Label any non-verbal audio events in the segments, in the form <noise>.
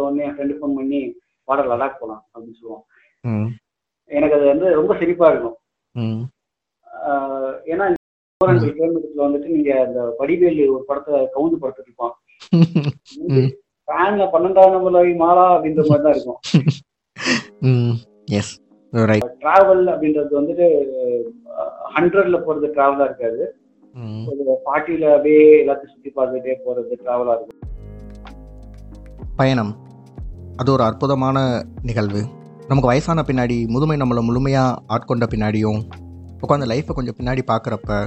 எடுத்த உடனே என் friend phone பண்ணி வாடா லடாக் போலாம் அப்படின்னு சொல்லுவான். ம். எனக்கு அது வந்து ரொம்ப சிரிப்பா இருக்கும். ஏன்னா ஃபோர் ஹண்ட்ரட் கிலோமீட்டர்ஸ்ல வந்துட்டு நீங்க அந்த வடிவேலு ஒரு படத்தை கவுந்து படத்துட்டு இருப்பான். ஃபேன்ல பன்னெண்டாம் நம்பர் மாலா அப்படின்ற மாதிரி தான் இருக்கும். எஸ் டிராவல் அப்படின்றது வந்துட்டு ஹண்ட்ரட்ல போறது டிராவலா இருக்காது. பார்ட்டியில அப்படியே எல்லாத்தையும் சுத்தி பார்த்துட்டே போறது டிராவலா இருக்கும். பயணம். அது ஒரு அற்புதமான நிகழ்வு. நமக்கு வயசான பின்னாடி முதுமை நம்மளை முழுமையாக ஆட்கொண்ட பின்னாடியும் உட்காந்து லைஃப்பை கொஞ்சம் பின்னாடி பார்க்குறப்ப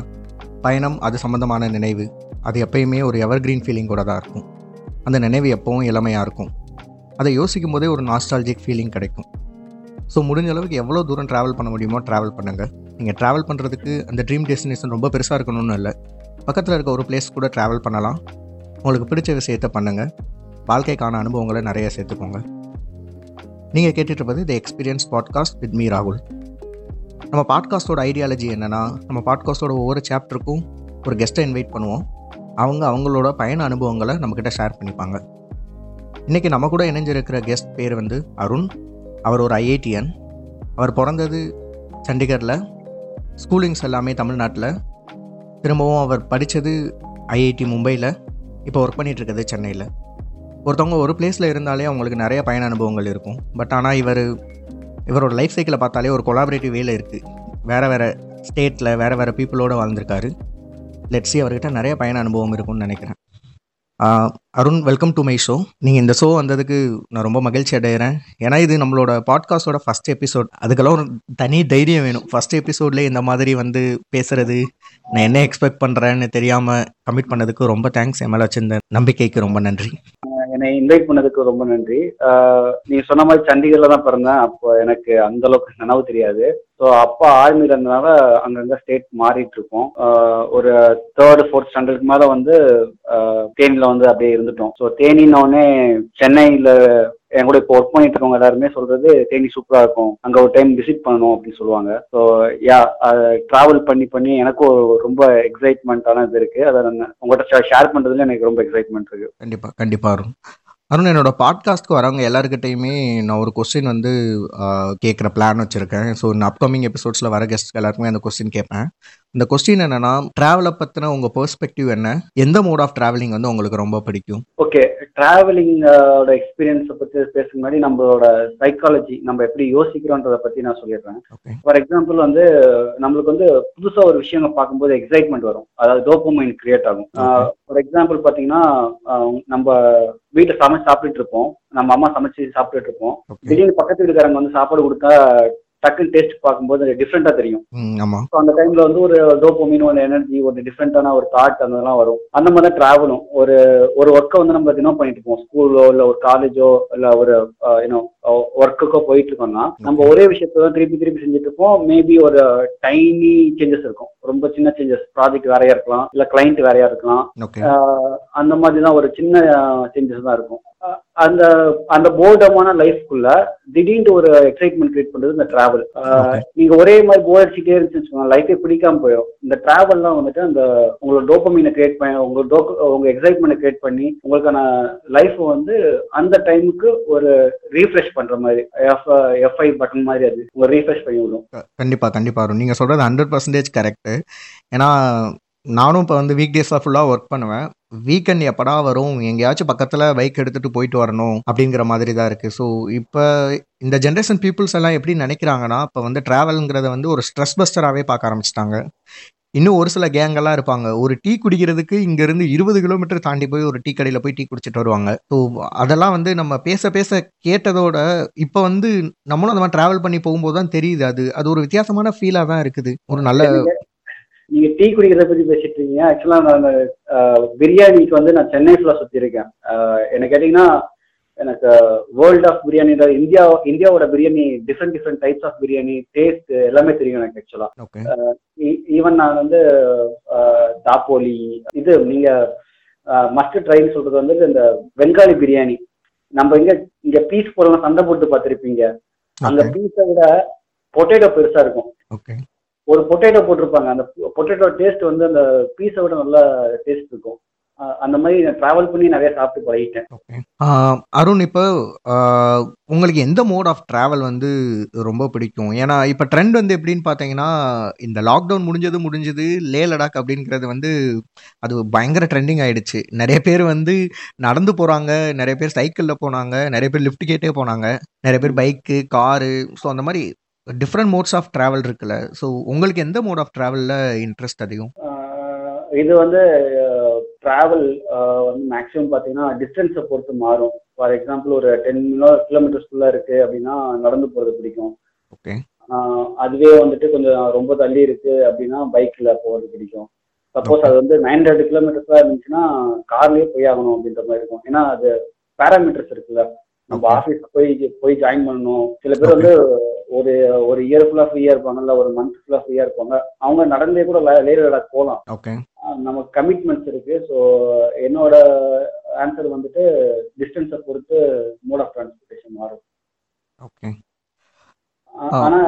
பயணம் அது சம்மந்தமான நினைவு. அது எப்பயுமே ஒரு எவர்கிரீன் ஃபீலிங்கோட தான் இருக்கும். அந்த நினைவு எப்பவும் இளமையாக இருக்கும். அதை யோசிக்கும் போதே ஒரு நாஸ்டாலஜிக் ஃபீலிங் கிடைக்கும். ஸோ முடிஞ்ச அளவுக்கு எவ்வளோ தூரம் ட்ராவல் பண்ண முடியுமோ ட்ராவல் பண்ணுங்கள் நீங்கள் ட்ராவல் பண்ணுறதுக்கு அந்த ட்ரீம் டெஸ்டினேஷன் ரொம்ப பெருசாக இருக்கணும்னு இல்லை. பக்கத்தில் இருக்க ஒரு பிளேஸ் கூட ட்ராவல் பண்ணலாம். உங்களுக்கு பிடிச்ச விஷயத்த பண்ணுங்கள் வாழ்க்கைக்கான அனுபவங்களை நிறைய சேர்த்துக்கோங்க. நீங்கள் கேட்டுட்ருப்பது the experience podcast with me ராகுல் நம்ம பாட்காஸ்ட்டோட ஐடியாலஜி என்னென்னா நம்ம பாட்காஸ்ட்டோட ஒவ்வொரு சாப்டருக்கும் ஒரு கெஸ்ட்டை இன்வைட் பண்ணுவோம். அவங்க அவங்களோட பயண அனுபவங்களை நம்மக்கிட்ட ஷேர் பண்ணிப்பாங்க. இன்றைக்கி நம்ம கூட இணைஞ்சிருக்கிற கெஸ்ட் பேர் வந்து அருண். அவர் ஒரு ஐஐடிஎன் அவர் பிறந்தது சண்டிகரில் ஸ்கூலிங்ஸ் எல்லாமே தமிழ்நாட்டில். திரும்பவும் அவர் படித்தது ஐஐடி மும்பையில் இப்போ ஒர்க் பண்ணிகிட்ருக்குது சென்னையில். ஒருத்தவங்க ஒரு பிளேஸில் இருந்தாலே அவங்களுக்கு நிறைய பயண அனுபவங்கள் இருக்கும். பட் ஆனால் இவர் இவரோட லைஃப் சைக்கிளை பார்த்தாலே ஒரு கொலாபரேட்டிவ் வேலை இருக்குது வேறு வேறு ஸ்டேட்டில் வேறு வேறு பீப்புளோடு வாழ்ந்திருக்காரு. லெட்ஸி அவர்கிட்ட நிறைய பயண அனுபவம் இருக்கும்னு நினைக்கிறேன். Arun welcome to my show நீங்கள் இந்த ஷோ வந்ததுக்கு நான் ரொம்ப மகிழ்ச்சி அடைகிறேன் ஏன்னா இது நம்மளோட பாட்காஸ்டோட ஃபஸ்ட் எபிசோட் அதுக்கெல்லாம் ஒரு தனி தைரியம் வேணும். ஃபஸ்ட் எபிசோட்லேயே இந்த மாதிரி வந்து பேசுறது நான் என்ன எக்ஸ்பெக்ட் பண்ணுறேன்னு தெரியாமல் கமிட் பண்ணதுக்கு ரொம்ப தேங்க்ஸ் என் மேலே வச்சிருந்த நம்பிக்கைக்கு ரொம்ப நன்றி. என்னை இன்வைட் பண்ணதுக்கு ரொம்ப நன்றி. நீ சொன்ன மாதிரி சண்டிகர்ல தான் பிறந்தேன். அப்போ எனக்கு அந்த அளவுக்கு நினைவு தெரியாது. ஸோ அப்பா ஆர்மில இருந்தனால அங்கங்க ஸ்டேட் மாறிட்டு இருக்கோம். ஒரு தேர்ட் ஃபோர்த் ஸ்டாண்டர்டுக்கு மேல வந்து தேனியில வந்து அப்படியே இருந்துட்டோம். ஸோ தேனின்னொடனே சென்னையில என் கூட இப்போ ஒர்க் பண்ணிட்டு இருக்கவங்க எல்லாருமே சொல்றது தேனி சூப்பரா இருக்கும். அங்க ஒரு டைம் விசிட் பண்ணணும் அப்படின்னு சொல்லுவாங்க. ஸோ யா டிராவல் பண்ணி பண்ணி எனக்கும் ரொம்ப எக்ஸைட்மெண்ட்டான இது இருக்கு. அதை நான் உங்கள்கிட்ட ஷேர் பண்றதுல எனக்கு ரொம்ப எக்ஸைட்மெண்ட் இருக்கு. கண்டிப்பாக கண்டிப்பாக அருண். அருண் என்னோட பாட்காஸ்ட்க்கு வரவங்க எல்லாருக்கிட்டையுமே நான் ஒரு கொஸ்டின் வந்து கேட்குற பிளான் வச்சுருக்கேன். ஸோ இந்த அப்கமிங் எபிசோட்ஸில் வர கெஸ்ட் எல்லாருக்குமே அந்த கொஸ்டின் கேட்பேன் இந்த கொஸ்டின் என்னன்னா ட்ராவலை பற்றின உங்கள் பெர்ஸ்பெக்டிவ் என்ன? எந்த மோட் ஆஃப் ட்ராவலிங் வந்து உங்களுக்கு ரொம்ப பிடிக்கும்? ஓகே டிராவலிங்கோட எக்ஸ்பீரியன்ஸை பற்றி பேசுக்கு முன்னாடி நம்மளோட சைக்காலஜி நம்ம எப்படி யோசிக்கிறோன்றதை பற்றி நான் சொல்லிடுறேன். ஃபார் எக்ஸாம்பிள் வந்து நம்மளுக்கு வந்து புதுசாக ஒரு விஷயம் பார்க்கும்போது எக்ஸைட்மெண்ட் வரும். அதாவது டோப்பமைன் கிரியேட் ஆகும். ஃபார் எக்ஸாம்பிள் பார்த்தீங்கன்னா ஆஹ் நம்ம வீட்டில் சமைச்சு சாப்பிட்டுட்டு இருப்போம். நம்ம அம்மா சமைச்சு சாப்பிட்டுட்டு இருப்போம். திடீர்னு பக்கத்து வீட்டுக்காரங்க வந்து சாப்பாடு கொடுத்தா டக்குன்னு டேஸ்ட் பார்க்கும்போது டிஃப்ரெண்ட்டாக தெரியும். ஸோ அந்த டைம்ல வந்து ஒரு டோப்போமின் ஒரு எனர்ஜி ஒரு டிஃப்ரெண்டான ஒரு தாட் அந்த இதெல்லாம் வரும். அந்த மாதிரி தான் ட்ராவலும் ஒரு ஒரு ஒர்க்கை வந்து நம்ம தினம் பண்ணிட்டு இருப்போம். ஸ்கூலோ இல்லை ஒரு காலேஜோ இல்லை ஒரு யூனோ ஒர்க்குக்கோ போயிட்டு இருக்கோம்னா நம்ம ஒரே விஷயத்த தான் திருப்பி திருப்பி செஞ்சுட்டு இருப்போம். மேபி ஒரு டைனி சேஞ்சஸ் இருக்கும். ரொம்ப சின்ன சேஞ்சஸ் ப்ராஜெக்ட் வேறையா இருக்கலாம். இல்லை கிளைண்ட் வேறையா இருக்கலாம். அந்த மாதிரி தான் ஒரு சின்ன சேஞ்சஸ் தான் இருக்கும். அந்த அந்த போர்டமான லைஃப்குள்ள திடீர்னு ஒரு எக்ஸைட்மெண்ட் கிரியேட் பண்றது இந்த டிராவல். நீங்க ஒரே மாதிரி போர் அடிச்சுட்டே இருந்துச்சுன்னு லைஃபே பிடிக்காம போயிடும். இந்த டிராவல்லாம் வந்துட்டு அந்த உங்களோட டோப்பமீனை கிரியேட் பண்ணி உங்க டோக் உங்க எக்ஸைட்மெண்ட் கிரியேட் பண்ணி உங்களுக்கான லைஃப் வந்து அந்த டைமுக்கு ஒரு ரீஃப்ரெஷ் பண்ற மாதிரி எஃப் எஃப்ஐ பட்டன் மாதிரி அது உங்க ரீஃப்ரெஷ் பண்ணி விடும். கண்டிப்பாக அருண். நீங்கள் சொல்கிறது ஹண்ட்ரட் பர்சன்டேஜ் கரெக்டு ஏன்னா நானும் இப்போ வந்து வீக் டேஸாக ஃபுல்லாக ஒர்க் பண்ணுவேன். வீக்கெண்ட் எப்படா வரும்? எங்கேயாச்சும் பக்கத்தில் பைக் எடுத்துகிட்டு போயிட்டு வரணும் அப்படிங்கிற மாதிரி தான் இருக்குது ஸோ இப்போ இந்த ஜென்ரேஷன் பீப்புள்ஸ் எல்லாம் எப்படி நினைக்கிறாங்கன்னா இப்போ வந்து ட்ராவலுங்கிறத வந்து ஒரு ஸ்ட்ரெஸ் பஸ்டராகவே பார்க்க ஆரம்பிச்சிட்டாங்க. இன்னும் ஒரு சில கேங்கெல்லாம் இருப்பாங்க. ஒரு டீ குடிக்கிறதுக்கு இங்கேருந்து இருபது கிலோமீட்டர் தாண்டி போய் ஒரு டீ கடையில் போய் டீ குடிச்சிட்டு வருவாங்க. ஸோ அதெல்லாம் வந்து நம்ம பேச பேச கேட்டதோட இப்போ வந்து நம்மளும் அந்த மாதிரி ட்ராவல் பண்ணி போகும்போது தான் தெரியுது. அது அது ஒரு வித்தியாசமான ஃபீலாக தான் இருக்குது. ஒரு நல்ல நீங்க டீ குடிக்கிறத பத்தி பேசிட்டு இருக்கீங்க. ஆக்சுவலா நான் பிரியாணிக்கு வந்து நான் சென்னை ஃபுல்லா சுத்தி இருக்கேன். என்ன கேட்டீங்கன்னா எனக்கு வேர்ல்ட் ஆஃப் பிரியாணி இந்தியா இந்தியாவோட biryani different different types of biryani taste எல்லாமே தெரியும் எனக்கு ஆக்சுவலா ஓகே ஈவன் நான் வந்து தாப்போலி இது நீங்க மஸ்ட் ட்ரைன்னு சொல்றது வந்து இந்த வெங்காலி பிரியாணி நம்ம இங்க இங்க பீஸ் போடலாம் சண்டை போட்டு பார்த்திருப்பீங்க. அந்த பீஸை விட பொட்டேட்டோ பெருசா இருக்கும். ஒரு பொட்டேட்டோ போட்டிருப்பாங்க. அந்த பொட்டேட்டோ டேஸ்ட் வந்து அந்த பீஸை விட நல்ல டேஸ்ட் இருக்கும். அந்த மாதிரி நான் டிராவல் பண்ணி நிறைய சாப்பிட்டு பழகிட்டேன். அருண் இப்போ உங்களுக்கு எந்த மோட் ஆஃப் ட்ராவல் வந்து ரொம்ப பிடிக்கும்? ஏன்னா இப்போ ட்ரெண்ட் வந்து எப்படின்னு பார்த்தீங்கன்னா இந்த லாக்டவுன் முடிஞ்சது முடிஞ்சது லே லடாக் அப்படிங்கிறது வந்து அது பயங்கர ட்ரெண்டிங் ஆயிடுச்சு. நிறைய பேர் வந்து நடந்து போகிறாங்க நிறைய பேர் சைக்கிளில் போனாங்க நிறைய பேர் லிஃப்ட் கேட்டே போனாங்க நிறைய பேர் பைக்கு காரு ஸோ அந்த மாதிரி டிஃப்ரெண்ட் மோட்ஸ் ஆஃப் ட்ராவல் இருக்குல்ல. ஸோ உங்களுக்கு எந்த மோட் ஆஃப் ட்ராவலில் இன்ட்ரெஸ்ட் அதிகம்? இது வந்து டிராவல் வந்து மேக்ஸிமம் பார்த்தீங்கன்னா டிஸ்டன்ஸை பொறுத்து மாறும். ஃபார் எக்ஸாம்பிள் ஒரு டென் கிலோமீட்டர்ஸ்குள்ள இருக்கு அப்படின்னா நடந்து போகிறது பிடிக்கும். ஓகே அதுவே வந்துட்டு கொஞ்சம் ரொம்ப தள்ளி இருக்கு அப்படின்னா பைக்ல போறது பிடிக்கும். சப்போஸ். அது வந்து நைன் ஹண்ட்ரட் கிலோமீட்டர்ஸா இருந்துச்சுன்னா கார்லயே போய் ஆகணும் அப்படின்ற மாதிரி இருக்கும். ஏன்னா அது பேராமீட்டர்ஸ் இருக்குல்ல. நம்ம. ஆஃபீஸ் போய் போய் ஜாயின் பண்ணணும். சில பேர் வந்து ஒரு ஒரு இயர் ஃபுல்லா ஃப்ரீயா இருப்பாங்க இல்ல ஒரு மந்த் ஃபுல்லா ஃப்ரீயா இருப்பாங்க. அவங்க நடந்தே கூட லே லடாக் போகலாம். ஓகே நமக்கு கமிட்மெண்ட்ஸ் இருக்கு. ஸோ என்னோட ஆன்சர் வந்துட்டு டிஸ்டன்ஸை பொறுத்து மோட் ஆஃப் டிரான்ஸ்போர்ட்டேஷன் மாறும். ஓகே. ஆனா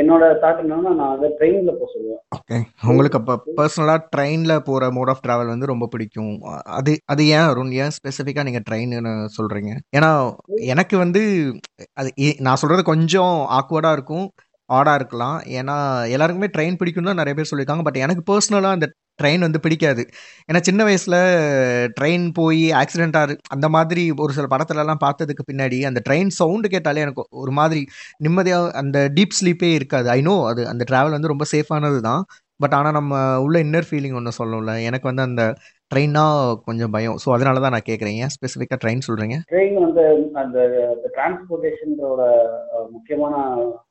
என்னோட தாட் என்னன்னா நான் அதை ட்ரெயின்ல போக சொல்லுவேன். ஓகே உங்களுக்கு அப்போ பர்சனலா ட்ரெயின்ல போற மோட் ஆஃப் ட்ராவல் வந்து ரொம்ப பிடிக்கும். அது அது ஏன் அருண்? ஏன் ஸ்பெசிஃபிக்கா நீங்க ட்ரெயின்னு சொல்றீங்க? ஏன்னா எனக்கு வந்து அது நான் சொல்றது கொஞ்சம் ஆக்வர்டா இருக்கும். ஆடாக இருக்கலாம். ஏன்னா எல்லாருக்குமே ட்ரெயின் பிடிக்கும்னு தான் நிறைய பேர் சொல்லியிருக்காங்க. பட் எனக்கு பர்சனலாக அந்த ட்ரெயின் வந்து பிடிக்காது. ஏன்னா சின்ன வயசில் ட்ரெயின் போய் ஆக்சிடெண்ட்டாக ஆறு அந்த மாதிரி ஒரு சில படத்துலலாம் பார்த்ததுக்கு பின்னாடி அந்த ட்ரெயின் சவுண்டு கேட்டாலே எனக்கு ஒரு மாதிரி நிம்மதியாக அந்த டீப் ஸ்லீப்பே இருக்காது. ஐ நோ அது அந்த ட்ராவல் வந்து ரொம்ப சேஃபானது தான் பட் ஆனால் நம்ம உள்ள இன்னர் ஃபீலிங் ஒன்று சொல்லணும்ல எனக்கு வந்து அந்த ட்ரெயின்னா கொஞ்சம் பயம். ஸோ அதனால தான் நான் கேட்குறேன். ஏன் ஸ்பெசிஃபிக்காக ட்ரெயின் சொல்கிறீங்க ட்ரெயின் வந்து அந்த டிரான்ஸ்போர்ட்டேஷனோட முக்கியமான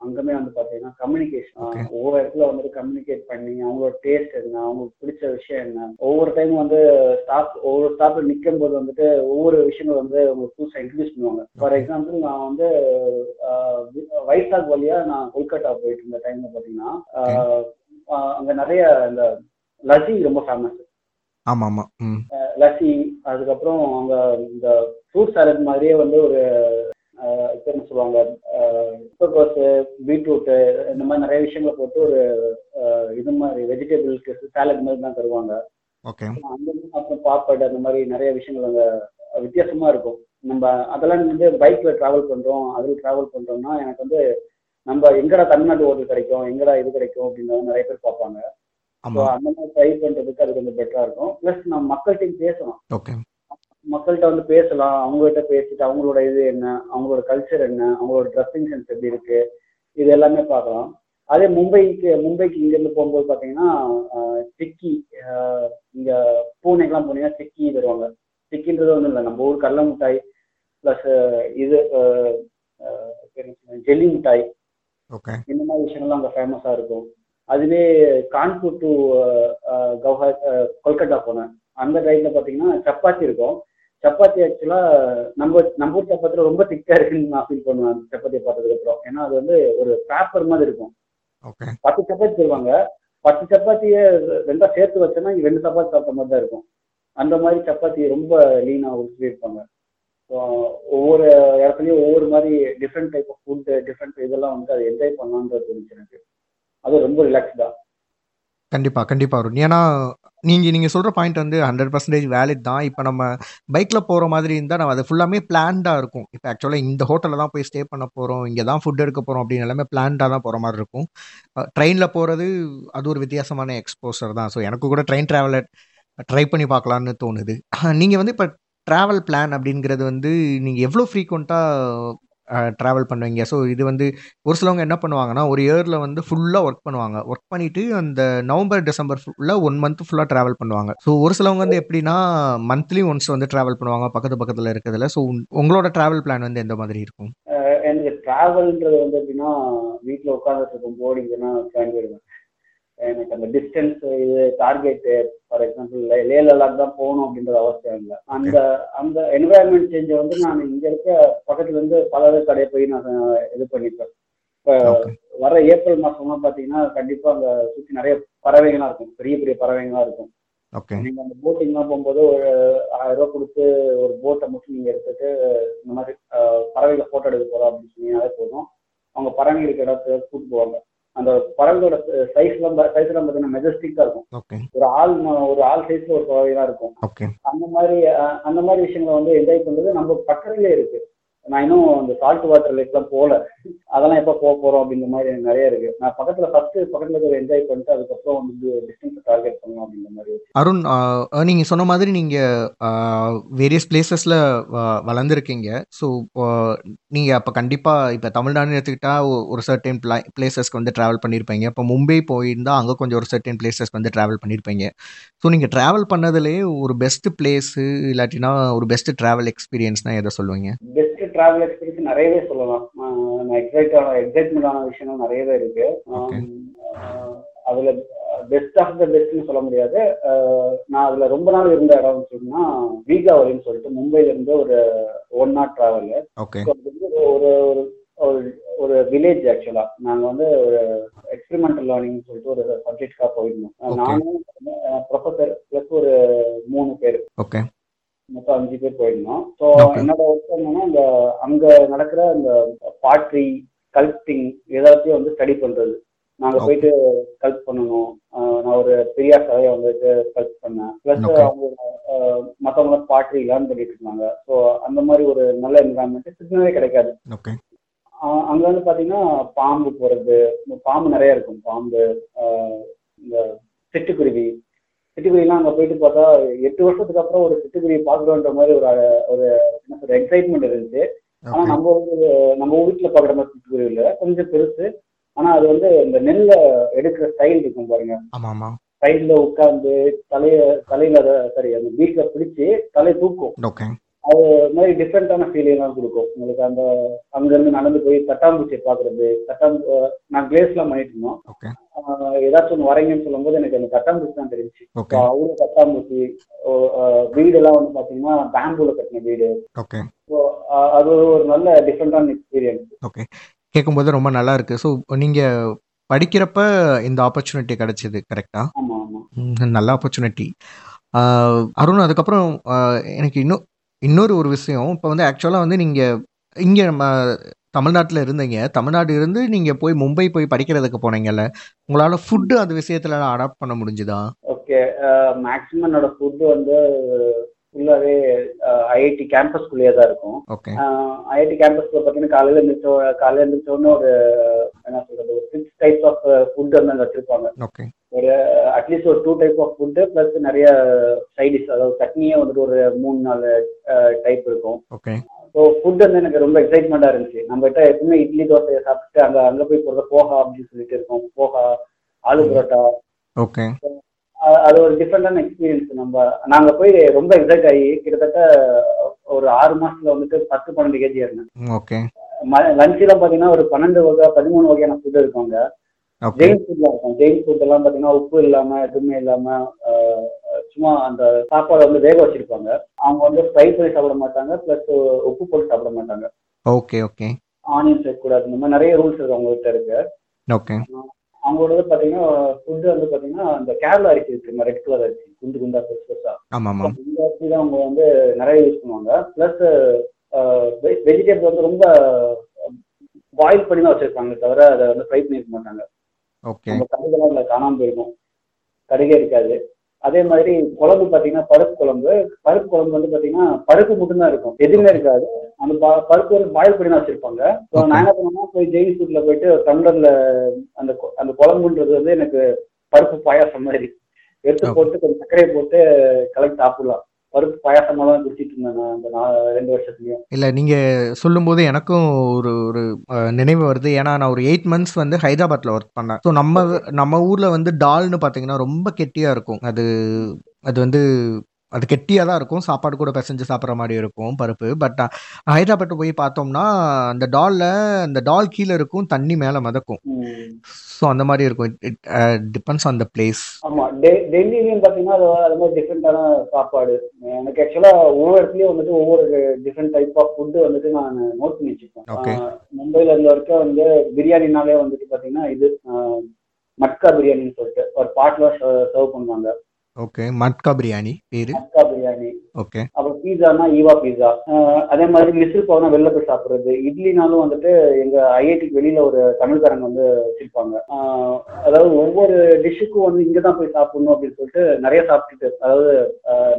அங்கமே வந்து பாத்தீங்கன்னா கம்யூனிகேஷன். ஒவ்வொரு இடத்துல வந்துட்டு கம்யூனிகேட் பண்ணி அவங்களோட டேஸ்ட் என்ன அவங்களுக்கு பிடிச்ச விஷயம் என்ன. ஒவ்வொரு டைம் வந்து ஸ்டாப் ஒவ்வொரு ஸ்டாப்ல நிற்கும் போது வந்துட்டு ஒவ்வொரு விஷயங்கள் வந்து உங்களுக்கு புதுசாக இன்ட்ரடியூஸ் பண்ணுவாங்க. ஃபார். எக்ஸாம்பிள் நான் வந்து வைசாக் வழியா நான் கொல்கட்டா போயிட்டு இருந்த டைம்ல ஆஹ், அங்க நிறைய இந்த லஸ்ஸி ரொம்ப ஃபேமஸ் ஆமாம் ஆமாம் ம் லஸ்ஸி அதுக்கப்புறம் அங்க இந்த ஃப்ரூட் சாலட் மாதிரியே வந்து ஒரு என்ன சொல்லுவாங்க முட்டைக்கோஸு பீட்ரூட்டு இந்த மாதிரி நிறைய விஷயங்களை போட்டு ஒரு இது மாதிரி வெஜிடபிள்க்கு சாலட் மாதிரி தான் தருவாங்க. ஓகே. அப்புறம் பாப்பட் அந்த மாதிரி நிறைய விஷயங்கள் அங்க வித்தியாசமா இருக்கும். நம்ம அதெல்லாம் வந்து பைக்ல டிராவல் பண்றோம் அதில் டிராவல் பண்றோம்னா எனக்கு வந்து நம்ம எங்கடா தமிழ்நாட்டு ஹோட்டல் கிடைக்கும் எங்கடா இது கிடைக்கும் அப்படின்றத நிறைய பேர் பார்ப்பாங்க. ஸோ அந்த மாதிரி ட்ரை பண்றதுக்கு அது கொஞ்சம் பெட்டரா இருக்கும். ப்ளஸ் நம்ம மக்கள்கிட்டையும் பேசலாம். ஓகே மக்கள்கிட்ட வந்து பேசலாம். அவங்ககிட்ட பேசிட்டு அவங்களோட இது என்ன? அவங்களோட கல்ச்சர் என்ன? அவங்களோட ட்ரெஸ்ஸிங் சென்ஸ் எப்படி இருக்கு? இது எல்லாமே பார்க்கலாம். அதே மும்பைக்கு மும்பைக்கு இங்கேருந்து போகும்போது பார்த்தீங்கன்னா ஆஹ், இங்க பூனைக்கெல்லாம் போனீங்கன்னா டிக்கி தருவாங்க. டிக்கின்றது ஒன்றும் இல்லை. நம்ம ஊர் கடல மிட்டாய் ப்ளஸ் இது? ஜெல்லி மிட்டாய். இந்த மாதிரி விஷயங்கள்லாம் அங்கே ஃபேமஸாக இருக்கும். அதுவே கான்பூர் டு கவுஹா கொல்கட்டா போனேன். அந்த டைம்ல பார்த்தீங்கன்னா சப்பாத்தி இருக்கும். சப்பாத்தி ஆக்சுவலாக நம்ம நம்ம ஊர் சப்பாத்தியில் ரொம்ப திக்காக இருக்குன்னு நான் ஃபீல் பண்ணுவேன் அந்த சப்பாத்தியை பார்த்ததுக்கு அப்புறம். ஏன்னா அது வந்து ஒரு பேப்பர் மாதிரி இருக்கும். பத்து சப்பாத்தி தருவாங்க. பத்து சப்பாத்தியை ரெண்டா சேர்த்து வச்சோன்னா இங்க ரெண்டு சப்பாத்தி சாப்பிட்ட மாதிரி தான் இருக்கும். அந்த மாதிரி சப்பாத்தி ரொம்ப லீனாக உருவாயிருப்பாங்க ஸோ ஒவ்வொரு இடத்துலையும் ஒவ்வொரு மாதிரி different type of food different இதெல்லாம் வந்து அதை என்ஜாய் பண்ணலான்றது தெரிஞ்சு எனக்கு. அது ரொம்ப ரிலாக்ஸ்டா கண்டிப்பாக கண்டிப்பாக அருண். ஏன்னா நீங்கள் நீங்கள் சொல்கிற பாயிண்ட் வந்து ஹண்ட்ரட் பர்சன்டேஜ் வேலிட் தான். இப்போ நம்ம பைக்கில் போகிற மாதிரி இருந்தால் நம்ம அது ஃபுல்லாமே பிளான்டாக இருக்கும். இப்போ ஆக்சுவலாக இந்த ஹோட்டலில் தான் போய் ஸ்டே பண்ண போகிறோம் இங்கே தான் ஃபுட் எடுக்க போகிறோம் அப்படின்னு எல்லாமே பிளான்டாக தான் போகிற மாதிரி இருக்கும். ட்ரெயினில் போகிறது அது ஒரு வித்தியாசமான எக்ஸ்போசர் தான். ஸோ எனக்கு கூட ட்ரெயின் ட்ராவலர் ட்ரை பண்ணி பார்க்கலான்னு தோணுது. நீங்கள் வந்து இப்போ ட்ராவல் பிளான் அப்படிங்கிறது வந்து நீங்கள் எவ்வளோ ஃப்ரீக்வெண்ட்டாக ட்ராவல் பண்ணுவீங்க. ஸோ இது வந்து ஒரு சிலவங்க என்ன பண்ணுவாங்கன்னா ஒரு இயரில் வந்து ஃபுல்லாக ஒர்க் பண்ணுவாங்க. ஒர்க் பண்ணிவிட்டு அந்த நவம்பர் டிசம்பர் ஃபுல்லாக ஒன் மந்த் ஃபுல்லாக ட்ராவல் பண்ணுவாங்க. ஸோ ஒரு சிலவங்க வந்து எப்படின்னா மந்த்லி ஒன்ஸ் வந்து ட்ராவல் பண்ணுவாங்க பக்கத்து பக்கத்தில் இருக்கிறதுல. ஸோ உங்களோட ட்ராவல் பிளான் வந்து எந்த மாதிரி இருக்கும்? எனக்கு ட்ராவல்ன்றது வந்து எப்படின்னா வீட்டில் உட்காந்துட்டு இருக்கும் போர்டிங்கன்னா கிளம்பிடுவேன். எனக்கு அந்த டிஸ்டன்ஸ் இது target for example Leh Ladakh தான் போகணும் அப்படின்றது அவசியம் இல்லை. அந்த அந்த என்வாயன்மெண்ட் சேஞ்சை வந்து நான் இங்க இருக்க பக்கத்துல இருந்து பல கடையை போய் நான் இது பண்ணிப்பேன். இப்போ வர ஏப்ரல் மாசம்லாம் பார்த்தீங்கன்னா கண்டிப்பா அங்க சுற்றி நிறைய பறவைகள்லாம் இருக்கும். பெரிய பெரிய பறவைகள்லாம் இருக்கும். ஓகே நீங்க அந்த போட்டிங்லாம் போகும்போது ஒரு ஆயிரம் ரூபாய் கொடுத்து ஒரு போட்டை மட்டும் நீங்க எடுத்துட்டு இந்த மாதிரி பறவைகளை போட்டோ எடுக்க போறோம் அப்படின்னு சொன்னீங்கன்னாலே போதும். அவங்க பறவை இருக்கிற இடத்துல கூட்டு போவாங்க. அந்த பறவையோட சைஸ்லாம் சைஸ்லாம் பார்த்தீங்கன்னா மெஜஸ்டிக்கா இருக்கும். ஒரு ஆள் ஒரு ஆள் சைஸ்ல ஒரு பறவைலாம் இருக்கும். அந்த மாதிரி அந்த மாதிரி விஷயங்களை வந்து என்ஜாய் பண்றது நம்ம பக்கத்துலயே இருக்கு. நான் இன்னும் அந்த சால்ட் வாட்டர் லேக்லாம் போகல. அதெல்லாம் எப்போ போக போறோம் அப்படிங்கிற மாதிரி எனக்கு நிறைய இருக்கு. நான் பக்கத்துல ஃபர்ஸ்ட் பக்கத்துல இருக்கிற என்ஜாய் பண்ணிட்டு அதுக்கப்புறம் வந்து டிஸ்டன்ஸ் டார்கெட் பண்ணலாம் அப்படிங்கிற மாதிரி அருண் நீங்கள் சொன்ன மாதிரி நீங்கள் வேரியஸ் பிளேசஸில் வளர்ந்துருக்கீங்க. ஸோ நீங்கள் அப்போ கண்டிப்பாக இப்போ தமிழ்நாடுன்னு எடுத்துக்கிட்டா ஒரு சர்டன் பிளா பிளேசஸ்க்கு வந்து ட்ராவல் பண்ணியிருப்பீங்க இப்போ மும்பை போயிருந்தா அங்கே கொஞ்சம் ஒரு சர்டன் பிளேசஸ்க்கு வந்து ட்ராவல் பண்ணியிருப்பீங்க ஸோ நீங்கள் ட்ராவல் பண்ணதுலேயே ஒரு பெஸ்ட் பிளேஸு இல்லாட்டினா ஒரு பெஸ்ட் ட்ராவல் எக்ஸ்பீரியன்ஸ்னால் எதை சொல்லுவீங்க? பெஸ்ட் டிராவல் எக்ஸ்பீரியன்ஸ் நிறையவே சொல்லலாம். நான் எக்ஸைட் ஆன எக்ஸைட்மெண்ட் ஆன விஷயங்கள் நிறையவே இருக்கு. அதுல பெஸ்ட் ஆஃப் த பெஸ்ட்னு சொல்ல முடியாது. நான் அதுல ரொம்ப நாள் இருந்த இடம்னு சொன்னா வீகாவலின்னு சொல்லிட்டு மும்பைல இருந்து ஒரு ஒன் நாட் டிராவல் ஒரு ஒரு ஒரு வில்லேஜ் ஆக்சுவலா நாங்க வந்து ஒரு எக்ஸ்பெரிமெண்டல் லேர்னிங் சொல்லிட்டு ஒரு சப்ஜெக்ட்காக போயிருந்தோம். நானும் ப்ரொஃபசர் பிளஸ் ஒரு மூணு பேர். மொத்தம் அஞ்சு பேர் போயிருந்தோம். ஸோ. என்னோட ஒர்க் என்னன்னா இந்த அங்க நடக்கிற இந்த பாட்ரி கல்பிங் எல்லாத்தையும் வந்து ஸ்டடி பண்றது. நாங்க. போயிட்டு கல்ப் பண்ணணும். நான் ஒரு பெரியார் சதையை வந்துட்டு கல்ப் பண்ணேன். பிளஸ். அவங்க மத்தவங்க பாட்ரி லேர்ன் பண்ணிட்டு இருந்தாங்க. ஸோ அந்த மாதிரி ஒரு நல்ல என்வரான்மெண்ட் சிக்னலே கிடைக்காது. அங்க வந்து பாத்தீங்கன்னா பாம்பு போறது பாம்பு நிறைய இருக்கும். பாம்பு இந்த சிட்டுக்குருவி சிட்டுக்குருவிலாம் அங்க போயிட்டு பார்த்தா எட்டு வருஷத்துக்கு அப்புறம் ஒரு சிட்டுக்குருவி பார்க்கணுன்ற மாதிரி ஒரு ஒரு என்ன சொல்ற எக்ஸைட்மெண்ட் இருந்துச்சு. ஆனா நம்ம வந்து நம்ம வீட்டுல பாக்குற மாதிரி சிட்டுக்குருவி இல்ல. கொஞ்சம் பெருசு. ஆனா அது வந்து இந்த நெல்லை எடுக்கிற ஸ்டைல் இருக்கும் பாருங்க. சைட்ல உட்கார்ந்து தலைய தலையில சாரி அந்த பீக்ல பிடிச்சு தலையை தூக்கும். அது மாதிரி டிஃப்ரெண்டான ஃபீலிங்லாம் கொடுக்கும். உங்களுக்கு அந்த அங்க இருந்து நடந்து போய் தட்டாம்பூச்சியை பாக்குறது தட்டாம்பூ நான் கிளேஸ்லாம் பண்ணிட்டு இருந்தோம். ஏதாச்சும் ஒன்று வரைங்கன்னு சொல்லும்போது எனக்கு அந்த தட்டாம்பூச்சி தான் தெரிஞ்சு அவ்வளோ ஆஹ் வீடெல்லாம் வந்து பாத்தீங்கன்னா பேம்பூல கட்டின வீடு. ஓகே அது ஒரு நல்ல டிஃப்ரெண்டான எக்ஸ்பீரியன்ஸ் ஓகே கேட்கும்போது ரொம்ப நல்லா இருக்கு. ஸோ நீங்கள் படிக்கிறப்ப இந்த ஆப்பர்ச்சுனிட்டி கிடைச்சிது கரெக்டா நல்ல ஆப்பர்ச்சுனிட்டி அருண் அதுக்கப்புறம் எனக்கு இன்னும் இன்னொரு ஒரு விஷயம். இப்போ வந்து ஆக்சுவலாக வந்து நீங்கள் இங்கே நம்ம தமிழ்நாட்டில் இருந்தீங்க. தமிழ்நாடு இருந்து நீங்கள் போய் மும்பை போய் படிக்கிறதுக்கு போனீங்கல்ல உங்களால் ஃபுட்டு அந்த விஷயத்தில் அடாப்ட் பண்ண முடிஞ்சுதா? ஓகே. மேக்ஸிமம் என்னோட ஃபுட்டு வந்து ஃபுல்லாவே ஐஐடி கேம்பஸ்குள்ளேயே தான் இருக்கும். ஓகே. ஐஐடி கேம்பஸ்ல பார்த்தீங்கன்னா காலையில எழுந்திரிச்சோ காலையில எழுந்திரிச்சோன்னு ஒரு என்ன சொல்றது ஒரு சிக்ஸ் டைப்ஸ் ஆஃப் ஃபுட் வந்து அங்க வச்சிருப்பாங்க. ஓகே. ஒரு அட்லீஸ்ட் ஒரு two type of food plus நிறைய சைடிஷ் அதாவது சட்னியே வந்துட்டு ஒரு மூணு நாலு டைப் இருக்கும். ஓகே ஸோ ஃபுட் வந்து எனக்கு ரொம்ப எக்ஸைட்மெண்ட்டாக இருந்துச்சு. நம்ம கிட்ட எப்பவுமே இட்லி தோசையை சாப்பிட்டு அங்கே அங்கே போய் போகிறத போகா அப்படின்னு சொல்லிட்டு இருக்கோம். போகா ஆலு பரோட்டா. ஓகே அது ஒரு டிஃப்ரெண்டான எக்ஸ்பீரியன்ஸ் நம்ம நாங்கள் போய் ரொம்ப எக்ஸைட் ஆகி கிட்டத்தட்ட ஒரு ஆறு மாசத்துல வந்துட்டு பத்து பன்னெண்டு கேஜி இருந்தேன் ஓகே லஞ்ச்லாம் பார்த்தீங்கன்னா ஒரு பன்னெண்டு வகை பதிமூணு வகையான ஃபுட் இருக்கும் அங்க. ஜெயின் ஃபுட்லாம் இருக்கும். ஜெயின் ஃபுட் எல்லாம் பார்த்தீங்கன்னா உப்பு இல்லாம எதுவுமே இல்லாம சும்மா அந்த சாப்பாடை வந்து வேக வச்சிருப்பாங்க. அவங்க வந்து ஃப்ரை பண்ணி சாப்பிட மாட்டாங்க. ப்ளஸ் உப்பு போட்டு சாப்பிட மாட்டாங்க. ஓகே ஓகே ஆனியன் சேர்க்கக்கூடாது இந்த மாதிரி நிறைய ரூல்ஸ் இருக்கு அவங்க கிட்ட இருக்கு ஓகே அவங்களோட பார்த்தீங்கன்னா ஃபுட்டு வந்து பார்த்தீங்கன்னா அந்த கேரளா அரிசி இருக்கு ரெட் கலர் அரிசி. குண்டு குண்டா பெருசு பெருசா. இந்த அரிசி தான் அவங்க வந்து நிறைய யூஸ் பண்ணுவாங்க. ப்ளஸ் வெஜிடபிள் வந்து ரொம்ப பாயில் பண்ணி தான் வச்சிருப்பாங்க தவிர அதை வந்து ஃப்ரை பண்ணிருக்க மாட்டாங்க. ஓகே. நம்ம கடுகெல்லாம் அதில் காணாம போயிருக்கும். கடுகே இருக்காது. அதே மாதிரி குழம்பு பார்த்தீங்கன்னா பருப்பு குழம்பு. பருப்பு குழம்பு வந்து பார்த்தீங்கன்னா பருப்பு மட்டும்தான் இருக்கும். எதுவுமே இருக்காது. அந்த பருப்பு வந்து பாயில் பண்ணி தான் வச்சிருப்பாங்க. ஸோ நான் என்ன போய் ஜெயின் ஃபுட்ல போயிட்டு டம்ளர்ல அந்த அந்த குழம்புன்றது வந்து எனக்கு பருப்பு பாயாசம் மாதிரி. எடுத்து. போட்டு கொஞ்சம் சர்க்கரையை போட்டு கலக்கி சாப்பிடலாம். பருப்பு பாயாசமா தான் குடிச்சிட்டு இருந்தேன் அந்த ரெண்டு வருஷத்துலயும். இல்லை நீங்கள் சொல்லும்போது எனக்கும் ஒரு ஒரு நினைவு வருது. ஏன்னா நான் ஒரு எயிட் மந்த்ஸ் வந்து ஹைதராபாத்தில் ஒர்க் பண்ணேன். ஸோ நம்ம நம்ம ஊரில் வந்து டால்னு பாத்தீங்கன்னா ரொம்ப கெட்டியாக இருக்கும். அது அது வந்து அது கெட்டியாக தான் இருக்கும். சாப்பாடு கூட பிசைஞ்சு சாப்பிட்ற மாதிரி இருக்கும் பருப்பு. பட் ஹைதராபாத் போய் பார்த்தோம்னா அந்த டாலில் அந்த டால் கீழே இருக்கும் தண்ணி மேலே மிதக்கும். ஸோ அந்த மாதிரி இருக்கும். It depends on the place ஆமா. டெ- டெல்லியிலயும் பாத்தீங்கன்னா அது மாதிரி டிஃப்ரெண்டான சாப்பாடு. எனக்கு ஆக்சுவலா ஒவ்வொரு இடத்துலயும் வந்துட்டு ஒவ்வொரு டிஃப்ரெண்ட் டைப் ஆஃப் ஃபுட்டு வந்துட்டு நான் நோட் பண்ணி வச்சிருக்கேன். மும்பைல இருந்த வரைக்கும் வந்து பிரியாணினாலே வந்துட்டு பாத்தீங்கன்னா இது மட்கா பிரியாணின்னு சொல்லிட்டு ஒரு பாட்ல சர்வ் பண்ணுவாங்க. ஓகே மட்கா பிரியாணி பேரு மஸ்கா பிரியாணி ஓகே அப்புறம் பீஸானா ஈவா பீஸா அதே மாதிரி மிஸ்ஸு போனா வெளில போய் சாப்பிடுறது. இட்லினாலும் வந்துட்டு எங்க ஐஐடிக்கு வெளியில ஒரு தமிழ்காரங்க வந்து வச்சிருப்பாங்க. அதாவது ஒவ்வொரு டிஷ்ஷுக்கும் வந்து இங்க தான் போய் சாப்பிடணும் அப்படின்னு சொல்லிட்டு நிறைய சாப்பிட்டுட்டு அதாவது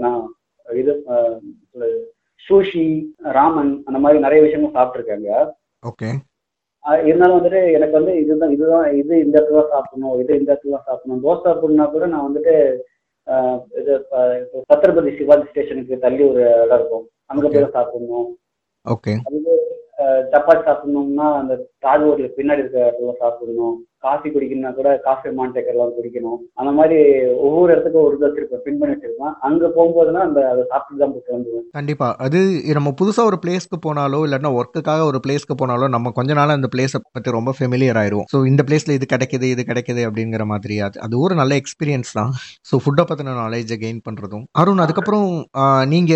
நான் இது சூஷி ராமன் அந்த மாதிரி நிறைய விஷயங்கள் சாப்பிட்டுருக்காங்க. ஓகே இருந்தாலும் வந்துட்டு எனக்கு வந்து இதுதான் இதுதான் இது இந்த இடத்துல தான் சாப்பிடணும் இது இந்த இடத்துல தான் சாப்பிடணும். தோசை சாப்பிடணும்னா கூட நான் வந்துட்டு இது சத்ரபதி சிவாஜி ஸ்டேஷனுக்கு தள்ளி ஒரு இடம் இருக்கும். அங்க போய் சாப்பிடணும். ஓகே. அதுவே சப்பாத்தி சாப்பிடணும்னா அந்த தாஜ் ஹோட்டலுக்கு பின்னாடி இருக்கிற இடத்துல சாப்பிடணும். காஃபி குடிக்கணும்னா கூட காஃபி மான்டேக்கர்லாம் குடிக்கணும். அந்த மாதிரி ஒவ்வொரு இடத்துக்கும் ஒரு இது வச்சிருப்பேன் பின் பண்ணி வச்சிருப்பேன் அங்க போகும்போதுலாம் அந்த அதை சாப்பிட்டு தான் போய் கிளம்புவேன். கண்டிப்பா. அது நம்ம புதுசா ஒரு பிளேஸ்க்கு போனாலோ இல்லைன்னா ஒர்க்குக்காக ஒரு பிளேஸ்க்கு போனாலோ நம்ம கொஞ்ச நாள் அந்த பிளேஸை பத்தி ரொம்ப ஃபெமிலியர் ஆயிரும் ஸோ இந்த பிளேஸ்ல இது கிடைக்குது இது கிடைக்குது அப்படிங்கிற மாதிரி. அது அது ஒரு நல்ல எக்ஸ்பீரியன்ஸ் தான். ஸோ ஃபுட்டை பத்தின நாலேஜை கெயின் பண்றதும். அருண் அதுக்கப்புறம் நீங்கள் நீங்க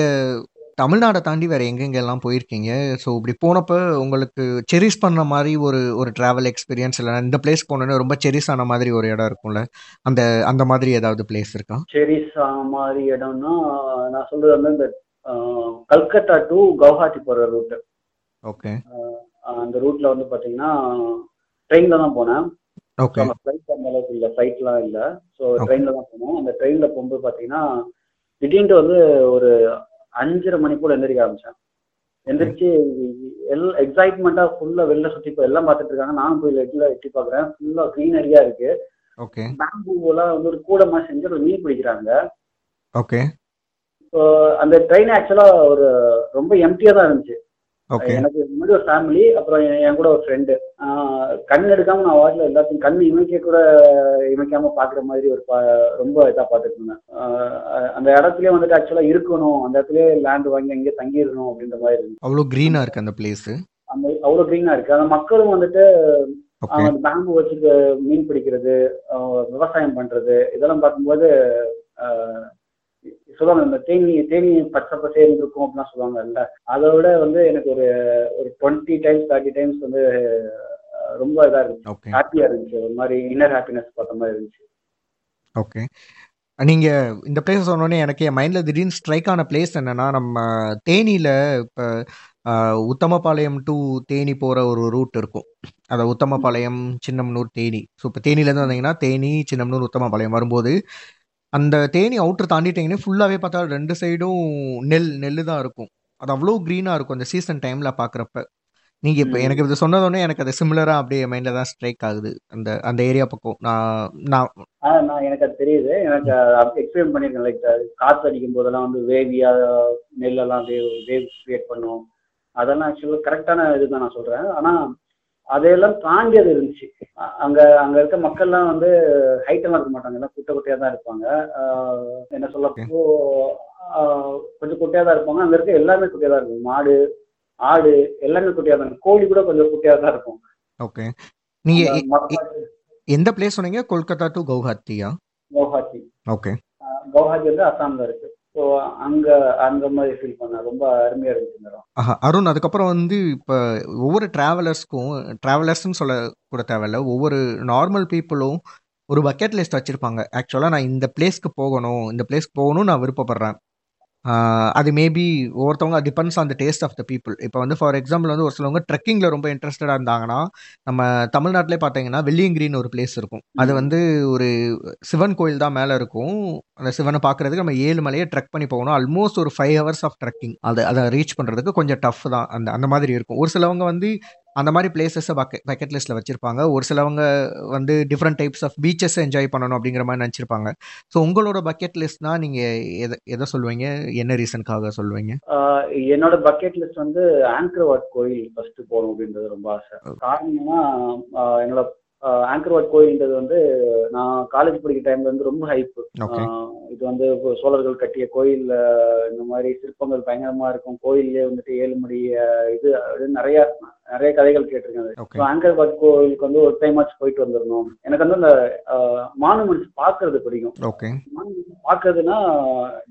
தமிழ்நாடை தாண்டி வேற எங்கெங்க எல்லாம் போயிருக்கீங்க? ஸோ இப்படி போனப்ப உங்களுக்கு செரிஸ் பண்ண மாதிரி ஒரு ஒரு டிராவல் எக்ஸ்பீரியன்ஸ் இல்லை இந்த பிளேஸ் போனோன்னே ரொம்ப செரிஸ் ஆன மாதிரி ஒரு இடம் இருக்கும்ல? அந்த அந்த மாதிரி ஏதாவது பிளேஸ் இருக்கா? செரிசா மாதிரி இடம்னா நான் சொல்றது வந்து இந்த கல்கத்தா டு கவுஹாத்தி போற ரூட் ஓகே அந்த ரூட்ல வந்து பாத்தீங்கன்னா ட்ரெயின்ல தான் போனேன். ஓகே ஃப்ளைட் அந்த அளவுக்கு இல்லை ஃப்ளைட்லாம் இல்லை. ஸோ. ட்ரெயின்ல தான் போனோம். அந்த ட்ரெயின்ல போகும்போது பாத்தீங்கன்னா திடீர்னு வந்து ஒரு அஞ்சரை மணி போல எந்திரிக்க ஆரம்பிச்சேன் எந்திரிச்சு எல்லாம் எக்ஸைட்மெண்ட்டா ஃபுல்லா வெளில சுத்தி இப்போ எல்லாம் பார்த்துட்டு இருக்காங்க. நானும் போய் லெட்ல எட்டி பார்க்குறேன். ஃபுல்லா க்ரீனரியா இருக்கு. ஓகே பேம்பூலாம் வந்து ஒரு கூடமா செஞ்சு ஒரு மீன் பிடிக்கிறாங்க. ஓகே ஸோ அந்த ட்ரெயின் ஆக்சுவலா ஒரு ரொம்ப எம்டியா தான் இருந்துச்சு. எனக்கு முன்னாடி ஒரு ஃபேமிலி அப்புறம் என் கூட ஒரு ஃப்ரெண்டு கண் எடுக்காம நான் வாட்டில் எல்லாத்தையும் கண் இமைக்க கூட இமைக்காம பாக்குற மாதிரி ஒரு ரொம்ப இதா பார்த்துட்டு இருந்தேன் அந்த இடத்துலயே வந்துட்டு ஆக்சுவலா இருக்கணும். அந்த இடத்துலயே லேண்ட் வாங்கி அங்கேயே தங்கிடணும் அப்படின்ற மாதிரி இருந்துச்சு அவ்வளோ க்ரீனா இருக்கு அந்த பிளேஸ் அந்த அவ்வளவு க்ரீனா இருக்கு. அந்த மக்களும் வந்துட்டு பேம்பு வச்சு க- மீன் பிடிக்கிறது விவசாயம் பண்றது இதெல்லாம் பார்க்கும்போது சொல்லுவாங்க இந்த தேனி தேனி பச்சை பசேன்னு இருக்கும் அப்படிலாம் சொல்லுவாங்கல்ல. அதை விட வந்து எனக்கு ஒரு ஒரு டுவெண்ட்டி டைம்ஸ் தேர்ட்டி டைம்ஸ் வந்து ரொம்ப இதா இருந்துச்சு. ஹாப்பியா இருந்துச்சு. ஒரு மாதிரி இன்னர் ஹாப்பினஸ் பார்த்த மாதிரி இருந்துச்சு. ஓகே நீங்க இந்த பிளேஸ் சொன்னோடனே எனக்கு என் மைண்ட்ல திடீர்னு ஸ்ட்ரைக் ஆன பிளேஸ் என்னன்னா நம்ம தேனியில இப்போ உத்தமபாளையம் டு தேனி போற ஒரு ரூட் இருக்கும். அத உத்தமபாளையம் சின்னமனூர் தேனி. ஸோ இப்போ தேனியிலேருந்து வந்தீங்கன்னா தேனி சின்னமனூர் உத்தமபாளையம் வரும்போது அந்த தேனி அவுட்டர் தாண்டிட்டீங்கன்னா ஃபுல்லாகவே பார்த்தா ரெண்டு சைடும் நெல் நெல் தான் இருக்கும். அது அவ்வளோ க்ரீனாக இருக்கும் அந்த சீசன் டைமில் பார்க்குறப்ப நீங்கள் இப்போ. எனக்கு இது சொன்னதோடனே எனக்கு அது சிமிலராக அப்படியே மைண்டில் தான் ஸ்ட்ரைக் ஆகுது. அந்த அந்த ஏரியா பக்கம். நான் நான் நான் எனக்கு அது தெரியுது. எனக்கு எக்ஸ்பிளைன் பண்ணிருக்கேன். லைக் காற்று அடிக்கும் போதெல்லாம் வந்து வேவியா நெல்லெல்லாம் வேவ் வேவ் கிரியேட் பண்ணும் அதெல்லாம் ஆக்சுவலாக கரெக்டான இதுதான் நான் சொல்றேன். ஆனா அதையெல்லாம் தாண்டி அது இருந்துச்சு. அங்க அங்க இருக்க மக்கள்லாம் வந்து ஹைட்டெல்லாம் இருக்க மாட்டாங்க. எல்லாம் குட்டை குட்டையா தான் இருப்பாங்க. என்ன சொல்ல கொஞ்சம் குட்டையா தான் இருப்பாங்க. அங்க இருக்க எல்லாமே குட்டையா தான் இருக்கும். மாடு ஆடு எல்லாமே குட்டையா தான் இருக்கும். கோழி கூட கொஞ்சம் குட்டையா தான் இருக்கும். ஓகே. மக்காச்சு, எந்த பிளேஸ் சொன்னீங்க? கொல்கத்தா டு கவுஹாத்தியா? கவுஹாத்தி. ஓகே. கவுஹாத்தி வந்து அசாம்ல இருக்கு. ஸோ அங்க அந்த மாதிரி ஃபீல் பண்ணேன். ரொம்ப அருமையா இருந்துச்சு மேடம் ஆஹா அருண் அதுக்கப்புறம் வந்து இப்போ ஒவ்வொரு ட்ராவலர்ஸ்க்கும் ட்ராவலர்ஸ்னு சொல்ல கூட தேவையில்ல. ஒவ்வொரு நார்மல் பீப்புளும் ஒரு பக்கெட் லிஸ்ட் வச்சுருப்பாங்க. ஆக்சுவலாக நான் இந்த பிளேஸ்க்கு போகணும் இந்த பிளேஸ்க்கு போகணும்னு நான் விருப்பப்படுறேன். அது மேபி ஒவ்வொருத்தவங்க depends on the taste of the people இப்போ வந்து ஃபார் எக்ஸாம்பிள் வந்து ஒரு சிலவங்க ட்ரெக்கிங்கில் ரொம்ப இன்ட்ரெஸ்டடாக இருந்தாங்கன்னா நம்ம தமிழ்நாட்டிலே பார்த்தீங்கன்னா வெள்ளியங்கிரின்னு ஒரு பிளேஸ் இருக்கும். அது. வந்து ஒரு சிவன் கோயில் தான் மேலே இருக்கும். அந்த சிவனை பார்க்கறதுக்கு நம்ம ஏழு மலையை ட்ரெக் பண்ணி போகணும். ஆல்மோஸ்ட் ஒரு ஃபைவ் ஹவர்ஸ் ஆஃப் ட்ரெக்கிங் அதை அதை ரீச் பண்ணுறதுக்கு கொஞ்சம் டஃப் தான். அந்த அந்த மாதிரி இருக்கும். ஒரு சிலவங்க வந்து அந்த மாதிரி பிளேசஸை பக்கெட் பக்கெட் லிஸ்ட்டில் வச்சுருப்பாங்க. ஒரு சிலவங்க வந்து different types of beaches enjoy பண்ணணும் அப்படிங்கிற மாதிரி நினச்சிருப்பாங்க. ஸோ உங்களோட பக்கெட் லிஸ்ட்னா நீங்கள் எதை எதை சொல்லுவீங்க? என்ன ரீசனுக்காக சொல்லுவீங்க? என்னோட பக்கெட் லிஸ்ட் வந்து ஆங்கர்வாட் கோயில் ஃபர்ஸ்ட் போகணும் அப்படின்றது ரொம்ப ஆசை. காரணம் என்னன்னா ஆஹ் என்னோட ஆங்கர்வாட் கோயில்ன்றது வந்து நான் காலேஜ் படிக்கிற டைம்ல வந்து ரொம்ப ஹைப் ஓகே இது வந்து இப்போ சோழர்கள் கட்டிய கோயில் ஆஹ் இந்த மாதிரி சிற்பங்கள் பயங்கரமா இருக்கும். கோயிலே வந்துட்டு ஏழு மணி ஆஹ் இது நிறைய நிறைய கதைகள் கேட்டிருக்கேன். ஆங்கர்வாட் கோயிலுக்கு வந்து ஒரு டைம் ஆச்சு போயிட்டு வந்துடணும். எனக்கு வந்து அந்த மானுமெண்ட்ஸ் பார்க்கிறது பிடிக்கும். பாக்குறதுன்னா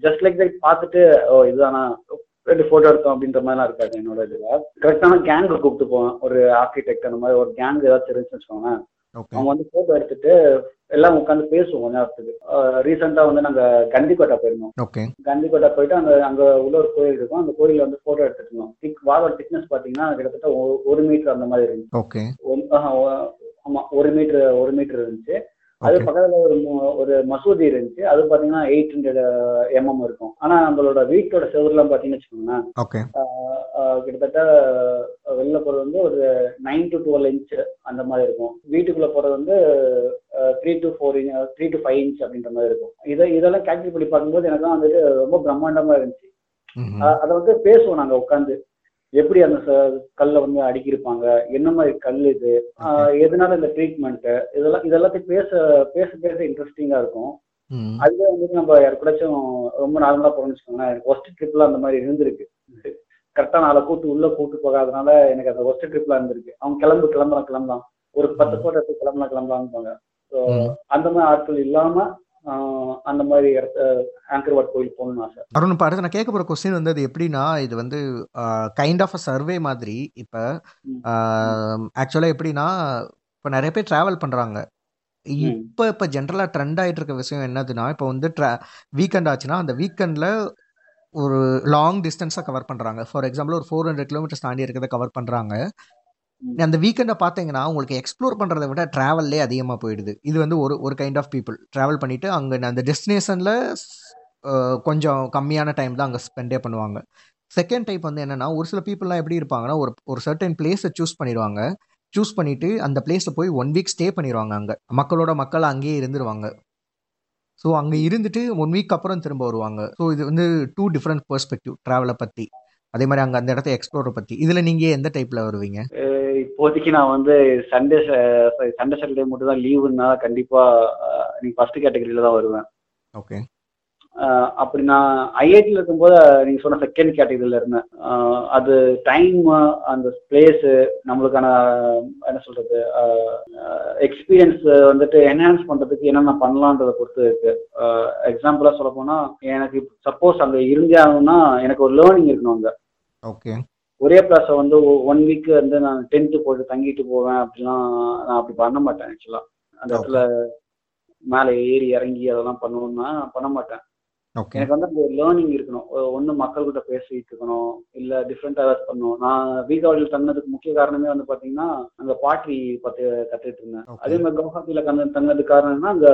ஜஸ்ட் லைக் தட் பார்த்துட்டு ஓ இதுதானா ரெண்டு போட்டோ எடுத்தோம் அப்படின்ற மாதிரிலாம் இருக்காது என்னோட இதுல. கரெக்டான கேங்க கூப்பிட்டு போவேன். ஒரு ஆர்கிடெக்ட் அந்த மாதிரி ஒரு கேங் இருந்துச்சுன்னு வச்சுக்கோங்களேன். ஓகே அவங்க வந்து போட்டோ எடுத்துட்டு எல்லாம் உட்காந்து பேசுவோம் கொஞ்ச நேரத்துக்கு ரீசெண்டா வந்து நாங்க கண்டிக்கோட்டை போயிருந்தோம். ஓகே கண்டிக்கோட்டை போயிட்டு அந்த அங்க உள்ள ஒரு கோயில் இருக்கும். அந்த கோயில்ல வந்து போட்டோ எடுத்துட்டு இருந்தோம். திக் வாலோட திக்னஸ் பாத்தீங்கன்னா கிட்டத்தட்ட ஒரு மீட்டர் அந்த மாதிரி இருந்துச்சு. ஆமா ஒரு மீட்டர் ஒரு மீட்டர் இருந்துச்சு. அது பக்கத்துல ஒரு ஒரு மசூதி இருந்துச்சு. அது பாத்தீங்கன்னா எயிட் ஹண்ட்ரட் எம்எம் இருக்கும். ஆனா நம்மளோட வீட்டோட செவர்லாம் பாத்தீங்கன்னு வச்சுக்கோங்களேன் ஆஹ் ஆஹ் கிட்டத்தட்ட ஆஹ் வெளில போறது வந்து ஒரு நைன் டு டுவெல் இன்ச் அந்த மாதிரி இருக்கும். வீட்டுக்குள்ள போறது வந்து three to four inch three to five inch அப்படின்ற மாதிரி இருக்கும். இதை இதெல்லாம் கேல்குலேட் பண்ணி பார்க்கும்போது எனக்கு வந்துட்டு ரொம்ப பிரம்மாண்டமா இருந்துச்சு. அதை வந்து பேசுவோம் நாங்க உட்காந்து எப்படி அந்த கல்லை வந்து அடுக்கியிருப்பாங்க என்ன மாதிரி கல் இது? எதனால இந்த ட்ரீட்மெண்ட் இதெல்லாம் இதெல்லாத்தையும் பேச பேச பேச இன்ட்ரெஸ்டிங்கா இருக்கும். அதுவே வந்துட்டு நம்ம யாருக்கூடாச்சும் ரொம்ப நார்மலா போறோம்னு வச்சுக்கோங்களேன் எனக்கு ஒஸ்ட் ட்ரிப்ல அந்த மாதிரி இருந்திருக்கு. கரெக்டா நாளை கூட்டு உள்ள கூட்டு போகாதனால எனக்கு அந்த ஒஸ்ட் ட்ரிப்ல இருந்திருக்கு. அவங்க கிளம்பு கிளம்பலாம் கிளம்பலாம் ஒரு பத்து போட்டோ எடுத்து கிளம்பலாம் கிளம்பலாம்பாங்க ஸோ. அந்த மாதிரி ஆட்கள் இல்லாம அந்த மாதிரி இடத்த ஆங்கர்வாட் கோயில் போகணும்னு ஆசை அருண் இப்போ அடுத்து நான் கேட்க போகிற கொஸ்டின் வந்து அது எப்படின்னா இது வந்து கைண்ட் ஆஃப் அ சர்வே மாதிரி இப்போ. ஆக்சுவலாக எப்படின்னா இப்போ நிறைய பேர் ட்ராவல் பண்ணுறாங்க. இப்போ இப்போ ஜென்ரலாக ட்ரெண்ட் ஆகிட்டு இருக்க விஷயம் என்னதுன்னா இப்போ வந்து ட்ரா வீக்கெண்ட் ஆச்சுன்னா அந்த வீக்கெண்டில் ஒரு லாங் டிஸ்டன்ஸாக கவர் பண்ணுறாங்க ஃபார் எக்ஸாம்பிள் ஒரு ஃபோர் ஹண்ட்ரட் கிலோமீட்டர்ஸ் தாண்டி இருக்கிறத கவர் பண்ணுறாங்க. அந்த வீக்கெண்டை பார்த்தீங்கன்னா உங்களுக்கு எக்ஸ்ப்ளோர் பண்ணுறதை விட ட்ராவல்லே அதிகமாக போயிடுது. இது வந்து ஒரு ஒரு கைண்ட் ஆஃப் பீப்புள் ட்ராவல் பண்ணிவிட்டு அங்கே அந்த டெஸ்டினேஷனில் கொஞ்சம் கம்மியான டைம் தான் அங்கே ஸ்பெண்டே பண்ணுவாங்க. செகண்ட் டைப் வந்து என்னென்னா ஒரு சில பீப்புளெலாம் எப்படி இருப்பாங்கன்னா ஒரு ஒரு சர்டன் பிளேஸை சூஸ் பண்ணிடுவாங்க. சூஸ் பண்ணிவிட்டு அந்த பிளேஸில் போய் ஒன் வீக் ஸ்டே பண்ணிடுவாங்க அங்கே. மக்களோட மக்கள் அங்கேயே இருந்துருவாங்க. ஸோ அங்கே இருந்துட்டு ஒன் வீக் அப்புறம் திரும்ப வருவாங்க. ஸோ இது வந்து டூ டிஃப்ரெண்ட் பெர்ஸ்பெக்டிவ் ட்ராவலை பற்றி அதே மாதிரி அங்கே அந்த இடத்த எக்ஸ்ப்ளோரை பற்றி இதில் நீங்கள் எந்த டைப்பில் வருவீங்க? இப்போதைக்கு நான் வந்து சண்டே சண்டே சாட்டர்டே மட்டும் தான் லீவுன்னா கண்டிப்பா நீங்க ஃபர்ஸ்ட் கேட்டகரியில தான் வருவேன். ஓகே அஹ் அப்படி நான் ஐஐடியில் இருக்கும்போது நீங்க சொன்ன செகண்ட் கேட்டகரியில இருந்தேன். அஹ் அது டைம் அந்த பிளேஸ் நம்மளுக்கான என்ன சொல்றது எக்ஸ்பீரியன்ஸ் வந்துட்டு என்ஹான்ஸ் பண்றதுக்கு என்னென்ன பண்ணலான்றதை பொறுத்து இருக்கு. எக்ஸாம்பிளா சொல்ல போனா எனக்கு சப்போஸ் அங்க இருந்தே ஆகணும்னா எனக்கு ஒரு லேர்னிங் இருக்கணும் அங்க. ஓகே ஒரே பிளேஸை வந்து ஒன் வீக் வந்து நான் டென்த்து போட்டு தங்கிட்டு போவேன் அப்படிலாம் நான் அப்படி பண்ண மாட்டேன் ஆக்சுவலா அந்த இடத்துல மேலே ஏறி இறங்கி அதெல்லாம் பண்ணணும்னா பண்ண மாட்டேன். எனக்கு வந்து அந்த லேர்னிங் இருக்கணும். ஒன்று மக்கள்கிட்ட பேசிட்டு இருக்கணும். இல்லை டிஃப்ரெண்டாக ஏதாச்சும் பண்ணணும். நான் வீகாவளியில் தங்கினதுக்கு முக்கிய காரணமே வந்து பார்த்தீங்கன்னா அங்கே பாட்ரி பற்றி கற்றுக்கிட்டு இருந்தேன். அதே மாதிரி கவுஹாத்தியில் கந்த தங்கினதுக்கு காரணம்னா அங்கே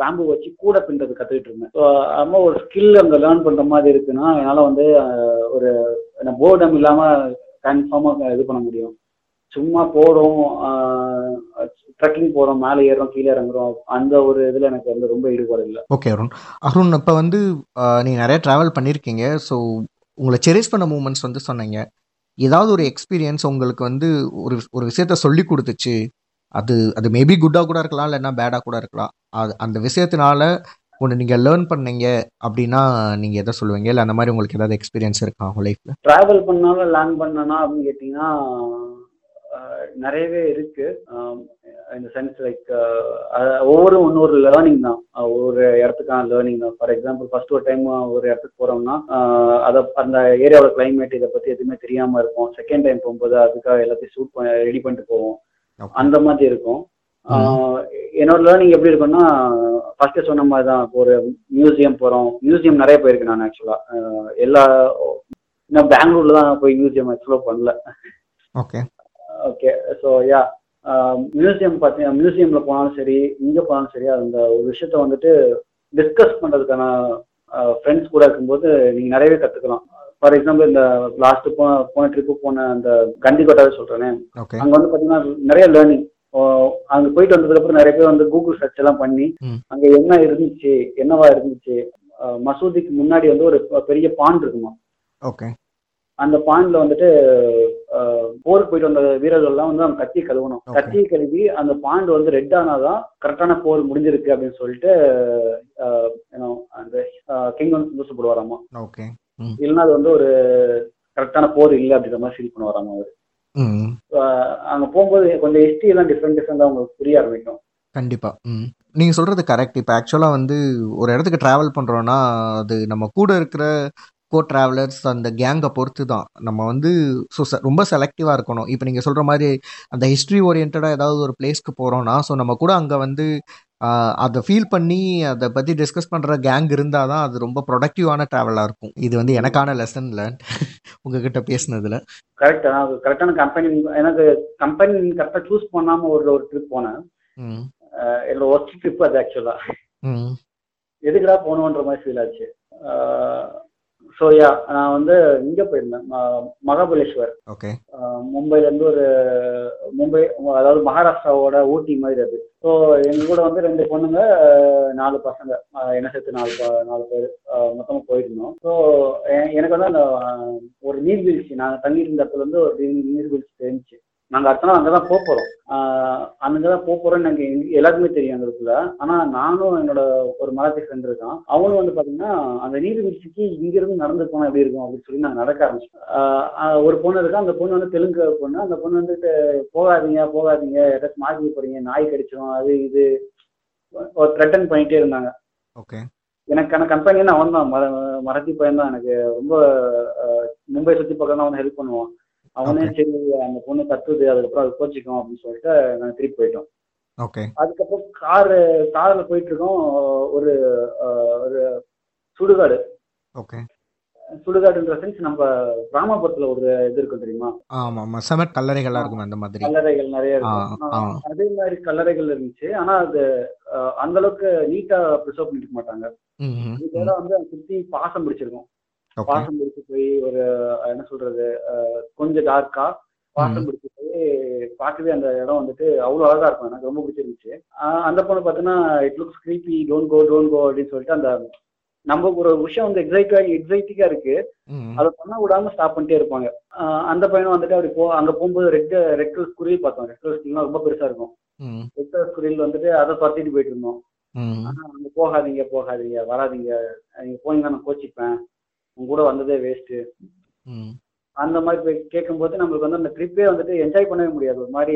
பேம்பு வச்சு கூட பின்றது கற்றுக்கிட்டு இருந்தேன். ஸோ அது ஒரு ஸ்கில் அங்கே லேர்ன் பண்ணுற மாதிரி இருக்குன்னா என்னால் வந்து ஒரு போர்டம் இல்லாமல் கன்ஃபார்மாக இது பண்ண முடியும். சும்மா போகிறோம் ட்ரெக்கிங் போகிறோம் மேலே ஏறுறோம் கீழே இறங்குறோம் அந்த ஒரு இதில் எனக்கு வந்து ரொம்ப ஈடுபாடு இல்லை. ஓகே அருண். அருண் இப்போ வந்து நீங்கள் நிறைய ட்ராவல் பண்ணியிருக்கீங்க ஸோ உங்களை செரிஸ் பண்ண மூமெண்ட்ஸ் வந்து சொன்னீங்க. ஏதாவது ஒரு எக்ஸ்பீரியன்ஸ் உங்களுக்கு வந்து ஒரு ஒரு விஷயத்த சொல்லி கொடுத்துச்சு. அது அது மேபி குட்டாக கூட இருக்கலாம் இல்லைன்னா பேடாக கூட இருக்கலாம். அது அந்த விஷயத்தினால ஒன்று நீங்கள் லேர்ன் பண்ணீங்க அப்படின்னா நீங்கள் எதை சொல்லுவீங்க? இல்லை அந்த மாதிரி உங்களுக்கு ஏதாவது எக்ஸ்பீரியன்ஸ் இருக்கா உங்கள் லைஃப்பில் டிராவல் பண்ணாலும் லேர்ன் பண்ணனா அப்படின்னு கேட்டிங்கன்னா நிறையவே இருக்கு. இந்த சென்ஸ் லைக் ஒவ்வொரு ஒன்னொரு லேர்னிங் தான். ஒவ்வொரு இடத்துக்கான லேர்னிங் தான். ஃபார் எக்ஸாம்பிள் ஃபர்ஸ்ட் ஒரு டைம் ஒரு இடத்துக்கு போறோம்னா அதை அந்த ஏரியாவோட கிளைமேட் இதை பத்தி எதுவுமே தெரியாம இருக்கும் செகண்ட் டைம் போகும்போது அதுக்காக எல்லாத்தையும் சூட் பண்ண ரெடி பண்ணிட்டு போவோம். அந்த மாதிரி இருக்கும். என்னோட லேர்னிங் எப்படி இருக்கும்னா ஃபர்ஸ்ட் சொன்ன மாதிரி தான். ஒரு மியூசியம் போறோம். மியூசியம் நிறைய போயிருக்கேன் நான் ஆக்சுவலா எல்லா நான் பெங்களூர்ல தான் போய் மியூசியம் எக்ஸ்ப்ளோர் பண்ணல. Okay okay so yeah museum பார்த்தீங்கன்னா மியூசியம்ல போனாலும் சரி இங்கே போனாலும் சரி அந்த ஒரு விஷயத்த வந்துட்டு டிஸ்கஸ் பண்றதுக்கான ஃப்ரெண்ட்ஸ் கூட இருக்கும்போது நீங்க நிறையவே கத்துக்கலாம். ஃபார் எக்ஸாம்பிள் இந்த லாஸ்ட் போன போன ட்ரிப்பு போன அந்த கண்டிக்கோட்டாவே சொல்றேனே. ஓகே அங்க வந்து பாத்தீங்கன்னா நிறைய லேர்னிங் அங்க போயிட்டு வந்ததுக்கு அப்புறம் நிறைய பேர் வந்து கூகுள் சர்ச் எல்லாம் பண்ணி. அங்க என்ன இருந்துச்சு என்னவா இருந்துச்சு மசூதிக்கு முன்னாடி வந்து ஒரு பெரிய பாண்ட் இருக்குமா? ஓகே அந்த பாண்ட்ல வந்துட்டு போருக்கு போயிட்டு வந்த வீரர்கள்லாம் வந்து அவங்க கத்தி கழுவணும். Okay. கத்தி கழுவி அந்த பாண்ட் வந்து ரெட் ஆனாதான் கரெக்டான போர் முடிஞ்சிருக்கு அப்படின்னு சொல்லிட்டு அஹ், you know, அந்த கிங் வந்து சந்தோஷப்படுவாராமா? ஓகே இல்லைன்னா அது வந்து ஒரு கரெக்டான போர் இல்லை அப்படின்ற மாதிரி ஃபீல் பண்ணுவாராமா அவர்? அங்க போகும்போது கொஞ்சம் ஹிஸ்ட்ரி எல்லாம் டிஃப்ரெண்ட் டிஃப்ரெண்டா உங்களுக்கு புரிய ஆரம்பிக்கும். கண்டிப்பாக ம். நீங்கள் சொல்கிறது கரெக்ட் இப்போ ஆக்சுவலாக வந்து ஒரு இடத்துக்கு ட்ராவல் பண்ணுறோன்னா அது நம்ம கூட இருக்கிற கோ ட்ராவலர்ஸ் அந்த கேங்கை பொறுத்து தான் நம்ம வந்து ஸோ ரொம்ப செலக்டிவாக இருக்கணும். இப்போ நீங்கள் சொல்கிற மாதிரி அந்த ஹிஸ்ட்ரி ஓரியன்டாக ஏதாவது ஒரு பிளேஸ்க்கு போகிறோன்னா ஸோ நம்ம கூட அங்கே வந்து அதை ஃபீல் பண்ணி அதை பற்றி டிஸ்கஸ் பண்ணுற கேங் இருந்தால் தான் அது ரொம்ப ப்ரொடக்டிவான ட்ராவலாக இருக்கும். இது வந்து எனக்கான லெசன் லேர்ன் உங்ககிட்ட பேசுனதில். கரெக்ட் கரெக்டான கம்பெனி எனக்கு கம்பெனி கரெக்டாக சூஸ் பண்ணாம ஒரு ஒரு ட்ரிப் போனேன். என்னோட ஒர்க் ட்ரிப் அது ஆக்சுவலா ம். எதுக்குடா போகணுன்ற மாதிரி ஃபீல் ஆச்சு. ஸோ யா நான் வந்து இங்கே போயிருந்தேன் மகாபலேஸ்வர். ஓகே மும்பைல இருந்து ஒரு மும்பை அதாவது மகாராஷ்டிராவோட ஊட்டி மாதிரி அது. ஸோ எங்க கூட வந்து ரெண்டு பொண்ணுங்க நாலு பசங்க என்ன சேர்த்து நாலு நாலு பேர் மொத்தமாக போயிருந்தோம். ஸோ எனக்கு வந்து அந்த ஒரு நீர்வீழ்ச்சி நாங்கள் தங்கியிருந்த இடத்துல இருந்து ஒரு நீர்- நீர்வீழ்ச்சி தெரிஞ்சுச்சு. நாங்கள் அடுத்த நாள் அங்கே தான் போக போகிறோம் அங்கே தான் போக போகிறோம்னு எனக்கு எல்லாருக்குமே தெரியும் அந்த இடத்துல ஆனால் நானும் என்னோட ஒரு மராத்தி ஃப்ரெண்ட் இருக்கான். அவனும் வந்து பார்த்தீங்கன்னா அந்த நீர்வீழ்ச்சிக்கு இங்கிருந்து நடந்து போனால் எப்படி இருக்கும் அப்படின்னு சொல்லி நாங்கள் நடக்க ஆரம்பிச்சோம் ஒரு பொண்ணு இருக்கா அந்த பொண்ணு வந்து தெலுங்கு பொண்ணு. அந்த பொண்ணு வந்துட்டு போகாதீங்க போகாதீங்க ஏதாச்சும் மாட்டி போறீங்க நாய் கடிச்சிடும் அது இது ஒரு த்ரெட்டன் பண்ணிட்டே இருந்தாங்க. ஓகே. எனக்கான கம்பெனி அவன் தான் மர மரத்தி பையன் தான் எனக்கு. ரொம்ப மும்பை சுற்றி பக்கம் தான் அவன் ஹெல்ப் பண்ணுவான். அவனே. சரி அந்த பொண்ணு கத்துது அதுக்கப்புறம் அது கோச்சிக்கும் அப்படின்னு சொல்லிட்டு நாங்கள் திருப்பி போயிட்டோம். ஓகே அதுக்கப்புறம் காரு காரில் போயிட்டு இருக்கோம் ஒரு ஒரு சுடுகாடு. ஓகே சுடுகாடுன்ற சென்ஸ் நம்ம கிராமப்புறத்துல ஒரு இது இருக்கும் தெரியுமா? ஆமாம் ஆமாம் செமட் கல்லறைகளாக இருக்கும் அந்த மாதிரி. கல்லறைகள் நிறைய இருக்கும். அதே மாதிரி கல்லறைகள் இருந்துச்சு. ஆனா அது அந்த அளவுக்கு நீட்டா ப்ரிசர்வ் பண்ணிக்க மாட்டாங்க. ம் ம், இதோட ம் வந்து சுத்தி பாசம் பிடிச்சிருக்கும். பாசம் பிடிச்சு போய் ஒரு என்ன சொல்றது கொஞ்சம் டார்க்கா பாசம் பிடிச்சு போய் பார்க்கவே அந்த இடம் வந்துட்டு அவ்வளவு அழகா இருக்கும். எனக்கு ரொம்ப பிடிச்சிருந்துச்சு. அந்த பொண்ணு பார்த்தீங்கன்னா it looks creepy don't go don't go அப்படின்னு சொல்லிட்டு அந்த நம்ம ஒரு விஷயம் வந்து எக்ஸைட்டா எக்ஸைட்டிங்கா இருக்கு. அதை பண்ண விடாம ஸ்டாப் பண்ணிட்டே இருப்பாங்க. அந்த பையனும் வந்துட்டு அப்படி போ அங்க போகும்போது ரெட் ரெட் கலர் குருவி பார்த்தோம். ரெட் கலர் குருவிலாம் ரொம்ப பெருசா இருக்கும். ரெட் கலர் குருவியில் வந்துட்டு அதை துரத்திட்டு போயிட்டு இருந்தோம். ஆனா அங்க போகாதீங்க போகாதீங்க வராதீங்க. நீங்க போனீங்கன்னா நான் கோச்சிப்பேன். உங்க கூட வந்ததே வேஸ்ட் அந்த மாதிரி போய் கேட்கும்போது நம்மளுக்கு வந்து அந்த ட்ரிப்பே வந்துட்டு என்ஜாய் பண்ணவே முடியாது. ஒரு மாதிரி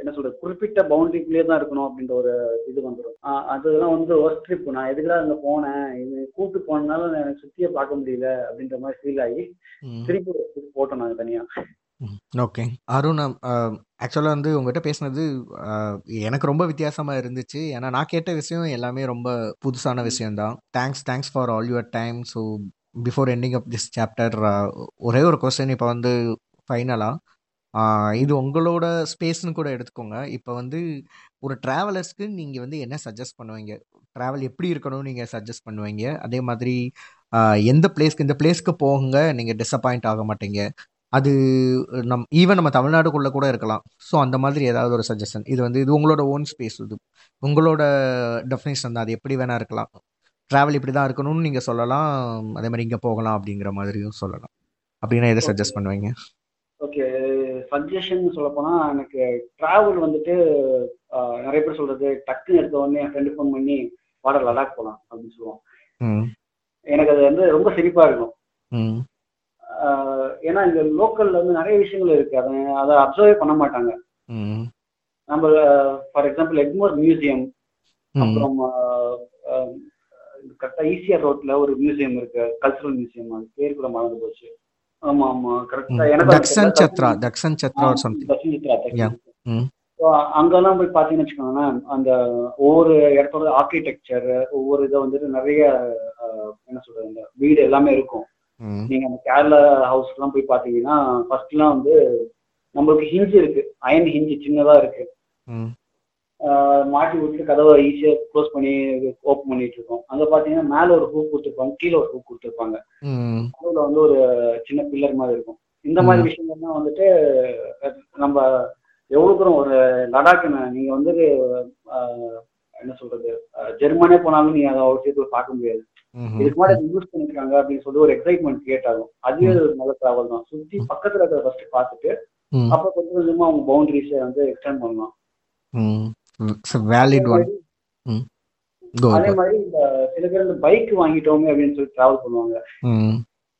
என்ன சொல்றது குறிப்பிட்ட பவுண்டரிக்குள்ளேயே தான் இருக்கணும் அப்படின்ற ஒரு இது வந்துடும் அதெல்லாம் வந்து ஒர்க் ட்ரிப் நான் எதுக்குலாம் அங்க போனேன்? இது கூட்டு போனதுனால எனக்கு சுத்தியே பார்க்க முடியல அப்படின்ற மாதிரி ஃபீல் ஆகி திருப்பி ஒரு trip போட்டோம் தனியா ஓகே. அருண் ஆக்சுவலாக வந்து உங்ககிட்ட பேசினது எனக்கு ரொம்ப வித்தியாசமாக இருந்துச்சு. ஏன்னா நான் கேட்ட விஷயம் எல்லாமே ரொம்ப புதுசான விஷயம்தான். Thanks thanks for all your time so before ending of this chapter ஒரே ஒரு கொஸ்டின் இப்போ வந்து ஃபைனலாக இது உங்களோட ஸ்பேஸ்னு கூட எடுத்துக்கோங்க. இப்போ வந்து ஒரு ட்ராவலர்ஸ்க்கு நீங்கள் வந்து என்ன சஜஸ்ட் பண்ணுவீங்க? ட்ராவல் எப்படி இருக்கணும்னு நீங்கள் சஜஸ்ட் பண்ணுவீங்க? அதே மாதிரி எந்த பிளேஸ்க்கு இந்த பிளேஸ்க்கு போகுங்க நீங்கள் டிசப்பாயிண்ட் ஆக மாட்டீங்க. அது நம் ஈவன் நம்ம தமிழ்நாடுக்குள்ளே கூட இருக்கலாம். ஸோ அந்த மாதிரி ஏதாவது ஒரு சஜஷன் இது வந்து இது உங்களோட ஓன் ஸ்பேஸ் இது உங்களோட டெஃபினேஷன் தான். அது எப்படி வேணா இருக்கலாம். ட்ராவல் இப்படி தான் இருக்கணும்னு நீங்கள் சொல்லலாம். அதே மாதிரி இங்கே போகலாம் அப்படிங்கிற மாதிரியும் சொல்லலாம். அப்படின்னா எதை சஜஸ்ட் பண்ணுவீங்க? ஓகே சஜஷன் சொல்ல போனா எனக்கு டிராவல் வந்துட்டு நிறைய பேர் சொல்றது டக்குன்னு எடுத்த உடனே என் ஃப்ரெண்டு ஃபோன் பண்ணி வாடா லடாக் போகலாம் அப்படின்னு சொல்லுவோம் ம். எனக்கு அது வந்து ரொம்ப சிரிப்பா இருக்கும். ஏன்னா இங்க லோக்கல்ல வந்து நிறைய விஷயங்கள் இருக்கு. அதை அதை அப்சர்வே பண்ண மாட்டாங்க. நம்ம ஃபார் எக்ஸாம்பிள் எக்மோர் மியூசியம் அப்புறம் கரெக்டா ஈசிஆர் ரோட்ல ஒரு மியூசியம் இருக்கு. கல்ச்சுரல் மியூசியம் அது பேர் கூட மறந்து போச்சு. ஆமா ஆமா கரெக்டா எனக்கு தக்ஷன் சத்ரா தக்ஷன் சத்ரா சம்திங் Yeah. ம். அங்கெல்லாம் போய் பாத்தீங்கன்னு வச்சுக்கோங்களேன் அந்த ஒவ்வொரு இடத்தோட ஆர்கிடெக்சர் ஒவ்வொரு இதை வந்துட்டு நிறைய என்ன சொல்றது வீடு எல்லாமே இருக்கும். நீங்க அந்த கேரளா ஹவுஸ் எல்லாம் போய் பாத்தீங்கன்னா ஃபர்ஸ்ட்லாம் வந்து நம்மளுக்கு ஹிஞ்சி இருக்கு. அயன் ஹிஞ்சி சின்னதா இருக்கு. மாட்டி விட்டு கதவை ஈஸியா க்ளோஸ் பண்ணி ஓப்பன் பண்ணிட்டு இருக்கோம். அங்க பாத்தீங்கன்னா மேல ஒரு ஹூக் கொடுத்துருப்பாங்க கீழே ஒரு ஹூக் கொடுத்துருப்பாங்க. நடுவுல வந்து ஒரு சின்ன பில்லர் மாதிரி இருக்கும். இந்த மாதிரி விஷயங்கள்லாம் வந்துட்டு நம்ம எவ்வளவு தூரம் ஒரு லடாக் நீங்க ஆஹ், என்ன சொல்றது ஜெர்மனே போனாலும் நீங்க அதை அவ்வளவு சீக்கிரம் பார்க்க முடியாது. இதுக்கு முன்னாடி யூஸ் பண்ணிருக்காங்க அப்படின்னு சொல்லி ஒரு எக்ஸைட்மெண்ட் கிரியேட் ஆகும். அதுவே ஒரு நல்ல டிராவல் தான். சுத்தி பக்கத்துல இருக்கிற ஃபர்ஸ்ட் பார்த்துட்டு ம். அப்புறம் கொஞ்சம் கொஞ்சமா அவங்க பவுண்டரிஸை வந்து எக்ஸ்டெண்ட் பண்ணலாம். வேலிட் ஒன் அதே மாதிரி இந்த சில பேர் இந்த பைக் வாங்கிட்டோமே அப்படின்னு சொல்லி டிராவல் பண்ணுவாங்க.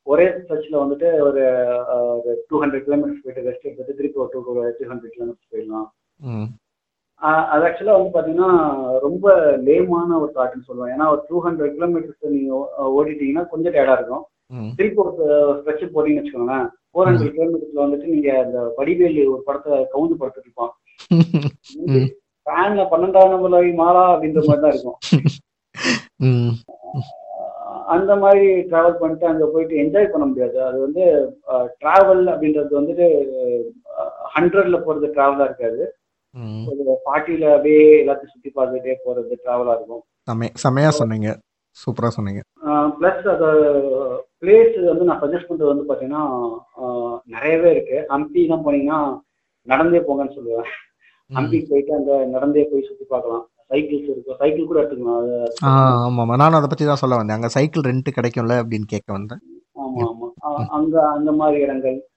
ஒரே சர்ச்சில் வந்துட்டு ஒரு டூ ஹண்ட்ரட் கிலோமீட்டர்ஸ் போயிட்டு ரெஸ்ட் எடுத்துட்டு திருப்பி ஒரு டூ டூ ஹண்ட்ரட் கிலோமீட்டர்ஸ் போயிடலாம் அது ஆக்சுவலாக வந்து பார்த்தீங்கன்னா ரொம்ப லேமான ஒரு தாட்னு சொல்லுவேன். ஏன்னா ஒரு டூ ஹண்ட்ரட் கிலோமீட்டர்ஸ் நீங்க ஓடிட்டீங்கன்னா கொஞ்சம் டயர்டா இருக்கும். திருப்பி ஒரு ஸ்ட்ரெச் போட்டீங்கன்னு வச்சுக்கோங்களேன். ஃபோர் ஹண்ட்ரட் கிலோமீட்டர்ஸ்ல வந்துட்டு நீங்க அந்த வடிவேலி ஒரு படத்தை கவுந்து படுத்துட்டு இருப்பான். ஃபேன்ல பன்னெண்டாம் நம்பர் மாறா அப்படின்ற மாதிரி தான் இருக்கும். <laughs> அந்த மாதிரி டிராவல் பண்ணிட்டு அங்க போயிட்டு என்ஜாய் பண்ண முடியாது. அது வந்து டிராவல் அப்படின்றது வந்துட்டு ஹண்ட்ரட்ல போறது டிராவலா இருக்காது. பார்ட்டியில அப்படியே எல்லாத்தையும் சுத்தி பார்த்துட்டே போறது டிராவலா இருக்கும். செம்மையா சொன்னீங்க. சூப்பரா சொன்னீங்க. ப்ளஸ் அது பிளேஸ் வந்து நான் சஜஸ்ட் பண்றது வந்து பாத்தீங்கன்னா நிறையவே இருக்கு. ஹம்பி தான் போனீங்கன்னா நடந்தே போங்கன்னு சொல்லுவேன். ஹம்பிக்கு போயிட்டு அங்க நடந்தே போய் சுத்தி பார்க்கலாம். சைக்கிள்ஸ் இருக்கும். சைக்கிள் கூட எடுத்துக்கலாம். அது ஆ ஆமாம்மா. நானும் அதை பற்றி தான் சொல்ல வந்தேன். அங்கே சைக்கிள் ரெண்ட் கிடைக்கும்ல அப்படின்னு கேட்க வந்தேன். ஆமா ஆமா. அங்க அந்த மாதிரி இடங்கள். ஆம்,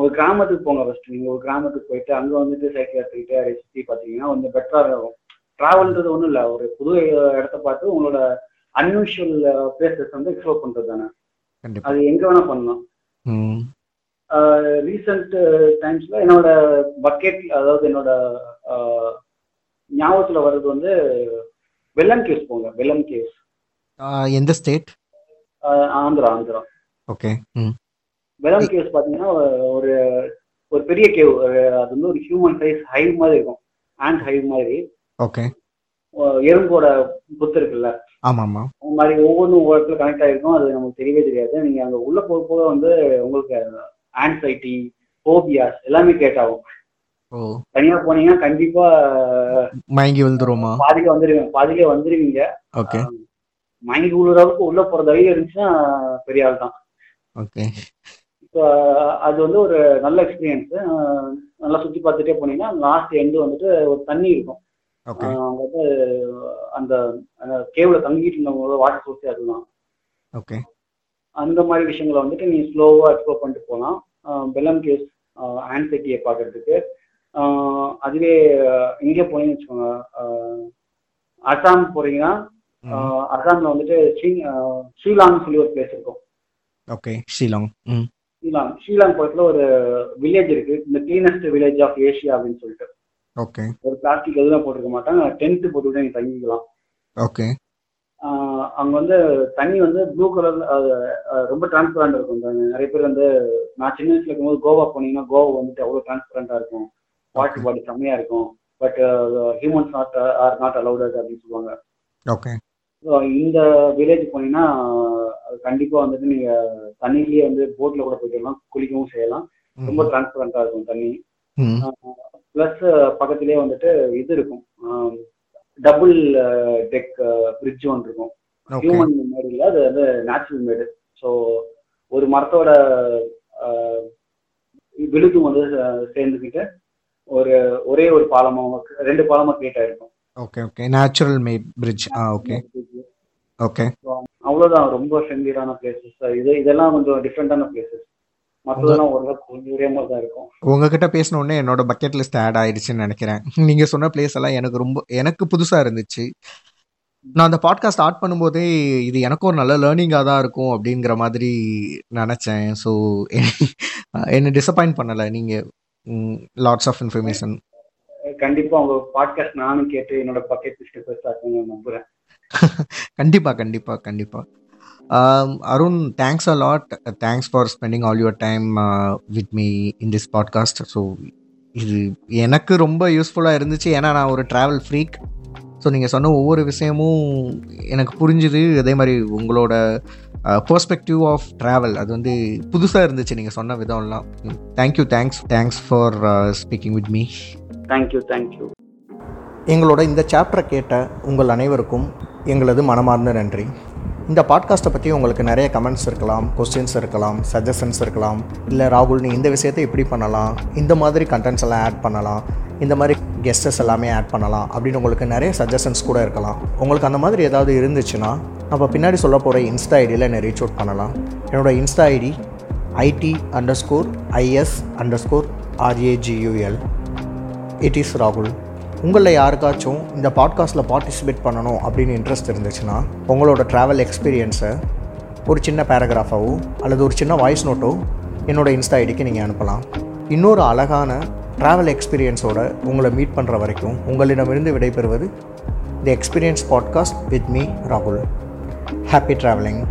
ஒரு கிராமத்துக்கு போங்க ஃபர்ஸ்ட் நீங்க ஒரு கிராமத்துக்கு போயிட்டு அங்க வந்துட்டு சைக்கிள் எடுத்துக்கிட்டு அதை சுத்தி பாத்தீங்கன்னா கொஞ்சம் பெட்டரா இருக்கும். டிராவல்ன்றது ஒண்ணும் இல்ல. ஒரு புது இடத்த பார்த்து உங்களோட அன்யூஷுவல் பிளேசஸ் வந்து எக்ஸ்ப்ளோர் பண்றது தானே. அது எங்க வேணா பண்ணலாம். ரீசெண்ட் டைம்ஸ்ல என்னோட பக்கெட் அதாவது என்னோட ஞாபகத்துல வர்றது வந்து வெள்ளம் கேஸ் போங்க. வெள்ளம் கேஸ் எந்த ஸ்டேட் ஆந்திரா ஆந்திரா. ஓகே ம் வெள்ளம் கேவ்ஸ் பாத்தீங்கன்னா ஒரு ஒரு பெரிய கேவ் அது வந்து ஒரு ஹியூமன் சைஸ் ஹைவ் மாதிரி இருக்கும். ஆண்ட் ஹைவ் மாதிரி. ஓகே. எறும்போட புத்து இருக்குல்ல? ஆமாம் ஆமாம் அந்த மாதிரி ஒவ்வொன்றும் ஒவ்வொரு இடத்துல கனெக்ட் ஆயிருக்கும். அது நமக்கு தெரியவே தெரியாது. நீங்க அங்க உள்ள போக போக வந்து உங்களுக்கு ஆன்சைட்டி ஃபோபியாஸ் எல்லாமே கேட்டாகும் ஓ. தனியா போனீங்கன்னா கண்டிப்பா மயங்கி விழுந்துருவோமா? பாதியில வந்துருவீங்க. பாதியிலே வந்துருவீங்க. ஓகே. மயங்கி விழுற அளவுக்கு உள்ள போற தைரியம் இருந்துச்சுன்னா பெரிய ஆள் தான் ஓகே. So, அது வந்து ஒரு நல்ல எக்ஸ்பீரியன்ஸ் நல்லா சுத்தி பார்த்துட்டே போனீங்கன்னா லாஸ்ட் எண்டு வந்துட்டு ஒரு தண்ணி இருக்கும். வந்து அந்த கேவ்ல தங்கிட்டு இருந்தவங்களோட வாட்டர் சோர்ஸே அதுதான். ஓகே அந்த மாதிரி விஷயங்களை வந்துட்டு நீ ஸ்லோவா எக்ஸ்ப்ளோர் பண்ணிட்டு போகலாம் பெல்லம் கேஸ் ஆன்சைட்டியை பார்க்கறதுக்கு. அதுவே இங்கே போனீங்கன்னு வச்சுக்கோங்க. அசாம் போறீங்கன்னா அசாம்ல வந்துட்டு ஆஹ் ஷீலாங்னு சொல்லி ஒரு பிளேஸ் இருக்கும். ஓகே ம். ஷீலாங். பக்கத்துல ஒரு வில்லேஜ் இருக்கு. இந்த கிளீனஸ்ட் வில்லேஜ் ஆஃப் ஏஷியா அப்படின்னு சொல்லிட்டு. ஓகே ஒரு பிளாஸ்டிக் எதுவும் போட்டிருக்க மாட்டாங்க. டென்ட் போட்டுவிட்டு நீங்க தங்கிக்கலாம். ஓகே அங்க வந்து தண்ணி வந்து ப்ளூ கலர்ல ரொம்ப டிரான்ஸ்பரண்டா இருக்கும். நிறைய பேர் வந்து நான் சின்ன வயசுல இருக்கும்போது கோவா போனீங்கன்னா கோவா வந்துட்டு அவ்வளவு டிரான்ஸ்பரண்டா இருக்கும். வாட்டர் பாடி செம்மையா இருக்கும். But humans not or not allowed அப்படின்னு சொல்லுவாங்க. ஓகே இந்த வில்லேஜ் போனீங்கன்னா அது கண்டிப்பா வந்துட்டு நீங்க தண்ணியிலேயே வந்து போட்ல கூட போயிடலாம் குளிக்கவும் செய்யலாம். ரொம்ப டிரான்ஸ்பரண்டா இருக்கும் தண்ணி. பிளஸ் பக்கத்திலேயே வந்துட்டு இது இருக்கும். டபுள் டெக் பிரிட்ஜ் ஒன்று இருக்கும். ஹியூமன் மேடு இல்லை அது வந்து நேச்சுரல் மேடு ஸோ ஒரு மரத்தோட விழுதும் வந்து சேர்ந்துக்கிட்டு ஒரு ஒரே ஒரு பாலமா ரெண்டு பாலமா கிரியேட் ஆயிருக்கும். Okay okay natural made bridge ah okay okay அவ்வளவுதான். ரொம்ப ஃபெமிலியரான பிளேசஸ் இது இதெல்லாம் கொஞ்சம் டிஃப்ரெண்டான பிளேசஸ் மற்றதெல்லாம் ஓரளவுக்கு கொஞ்சம் ஒரே மாதிரி தான் இருக்கும். உங்ககிட்ட பேசின உடனே என்னோட பக்கெட் லிஸ்ட் ஆட் ஆயிடுச்சுன்னு நினைக்கிறேன். நீங்க சொன்ன பிளேஸ் எல்லாம் எனக்கு ரொம்ப எனக்கு புதுசா இருந்துச்சு. நான் அந்த பாட்காஸ்ட் ஸ்டார்ட் பண்ணும்போதே இது எனக்கும் ஒரு நல்ல லேர்னிங்காக தான் இருக்கும் அப்படிங்கிற மாதிரி நினச்சேன். ஸோ என்னை டிசப்பாயிண்ட் பண்ணலை. நீங்கள் லாட்ஸ் ஆஃப் இன்ஃபர்மேஷன் கண்டிப்பா உங்க பாட்காஸ்ட் நானும் கேட்டு என்னோட பக்கெட் லிஸ்ட் பெருசாக நம்புறேன். கண்டிப்பாக கண்டிப்பாக கண்டிப்பாக Arun thanks a lot thanks for spending all your time with me in this podcast so இது எனக்கு ரொம்ப யூஸ்ஃபுல்லாக இருந்துச்சு. ஏன்னா நான் ஒரு ட்ராவல் ஃப்ரீக் ஸோ நீங்கள் சொன்ன ஒவ்வொரு விஷயமும் எனக்கு புரிஞ்சுது. அதே மாதிரி உங்களோட பர்ஸ்பெக்டிவ் ஆஃப் ட்ராவல் அது வந்து புதுசாக இருந்துச்சு நீங்கள் சொன்ன விதம்லாம். Thank you thanks thanks for speaking with me thank you thank you எங்களோட இந்த சாப்டரை கேட்ட உங்கள் அனைவருக்கும் எங்களது மனமார்ந்த நன்றி. இந்த பாட்காஸ்ட்டை பற்றி உங்களுக்கு நிறைய கமெண்ட்ஸ் இருக்கலாம் கொஸ்டின்ஸ் இருக்கலாம் சஜஷன்ஸ் இருக்கலாம். இல்லை ராகுல் நீ இந்த விஷயத்தை இப்படி பண்ணலாம் இந்த மாதிரி கண்டென்ட்ஸ் எல்லாம் ஆட் பண்ணலாம் இந்த மாதிரி கெஸ்டஸ் எல்லாமே ஆட் பண்ணலாம் அப்படின்னு உங்களுக்கு நிறைய சஜஷன்ஸ் கூட இருக்கலாம். உங்களுக்கு அந்த மாதிரி ஏதாவது இருந்துச்சுன்னா நம்ம பின்னாடி சொல்ல போகிற இன்ஸ்டா ஐடியில் என்னை ரீச் அவுட் பண்ணலாம். என்னோட insta ID ID under score is under score R A G U L it is ராகுல் உங்களில் யாருக்காச்சும் இந்த பாட்காஸ்ட்டில் பார்ட்டிசிபேட் பண்ணணும் அப்படின்னு இன்ட்ரெஸ்ட் இருந்துச்சுன்னா உங்களோட ட்ராவல் எக்ஸ்பீரியன்ஸை ஒரு சின்ன பேராகிராஃபாவோ அல்லது ஒரு சின்ன வாய்ஸ் நோட்டோ என்னோடய இன்ஸ்டா ஐடிக்கு நீங்கள் அனுப்பலாம். இன்னொரு அழகான ட்ராவல் எக்ஸ்பீரியன்ஸோட உங்களை மீட் பண்ணுற வரைக்கும் உங்களிடமிருந்து விடைபெறுவது the experience podcast with me ராகுல் ஹாப்பி ட்ராவலிங்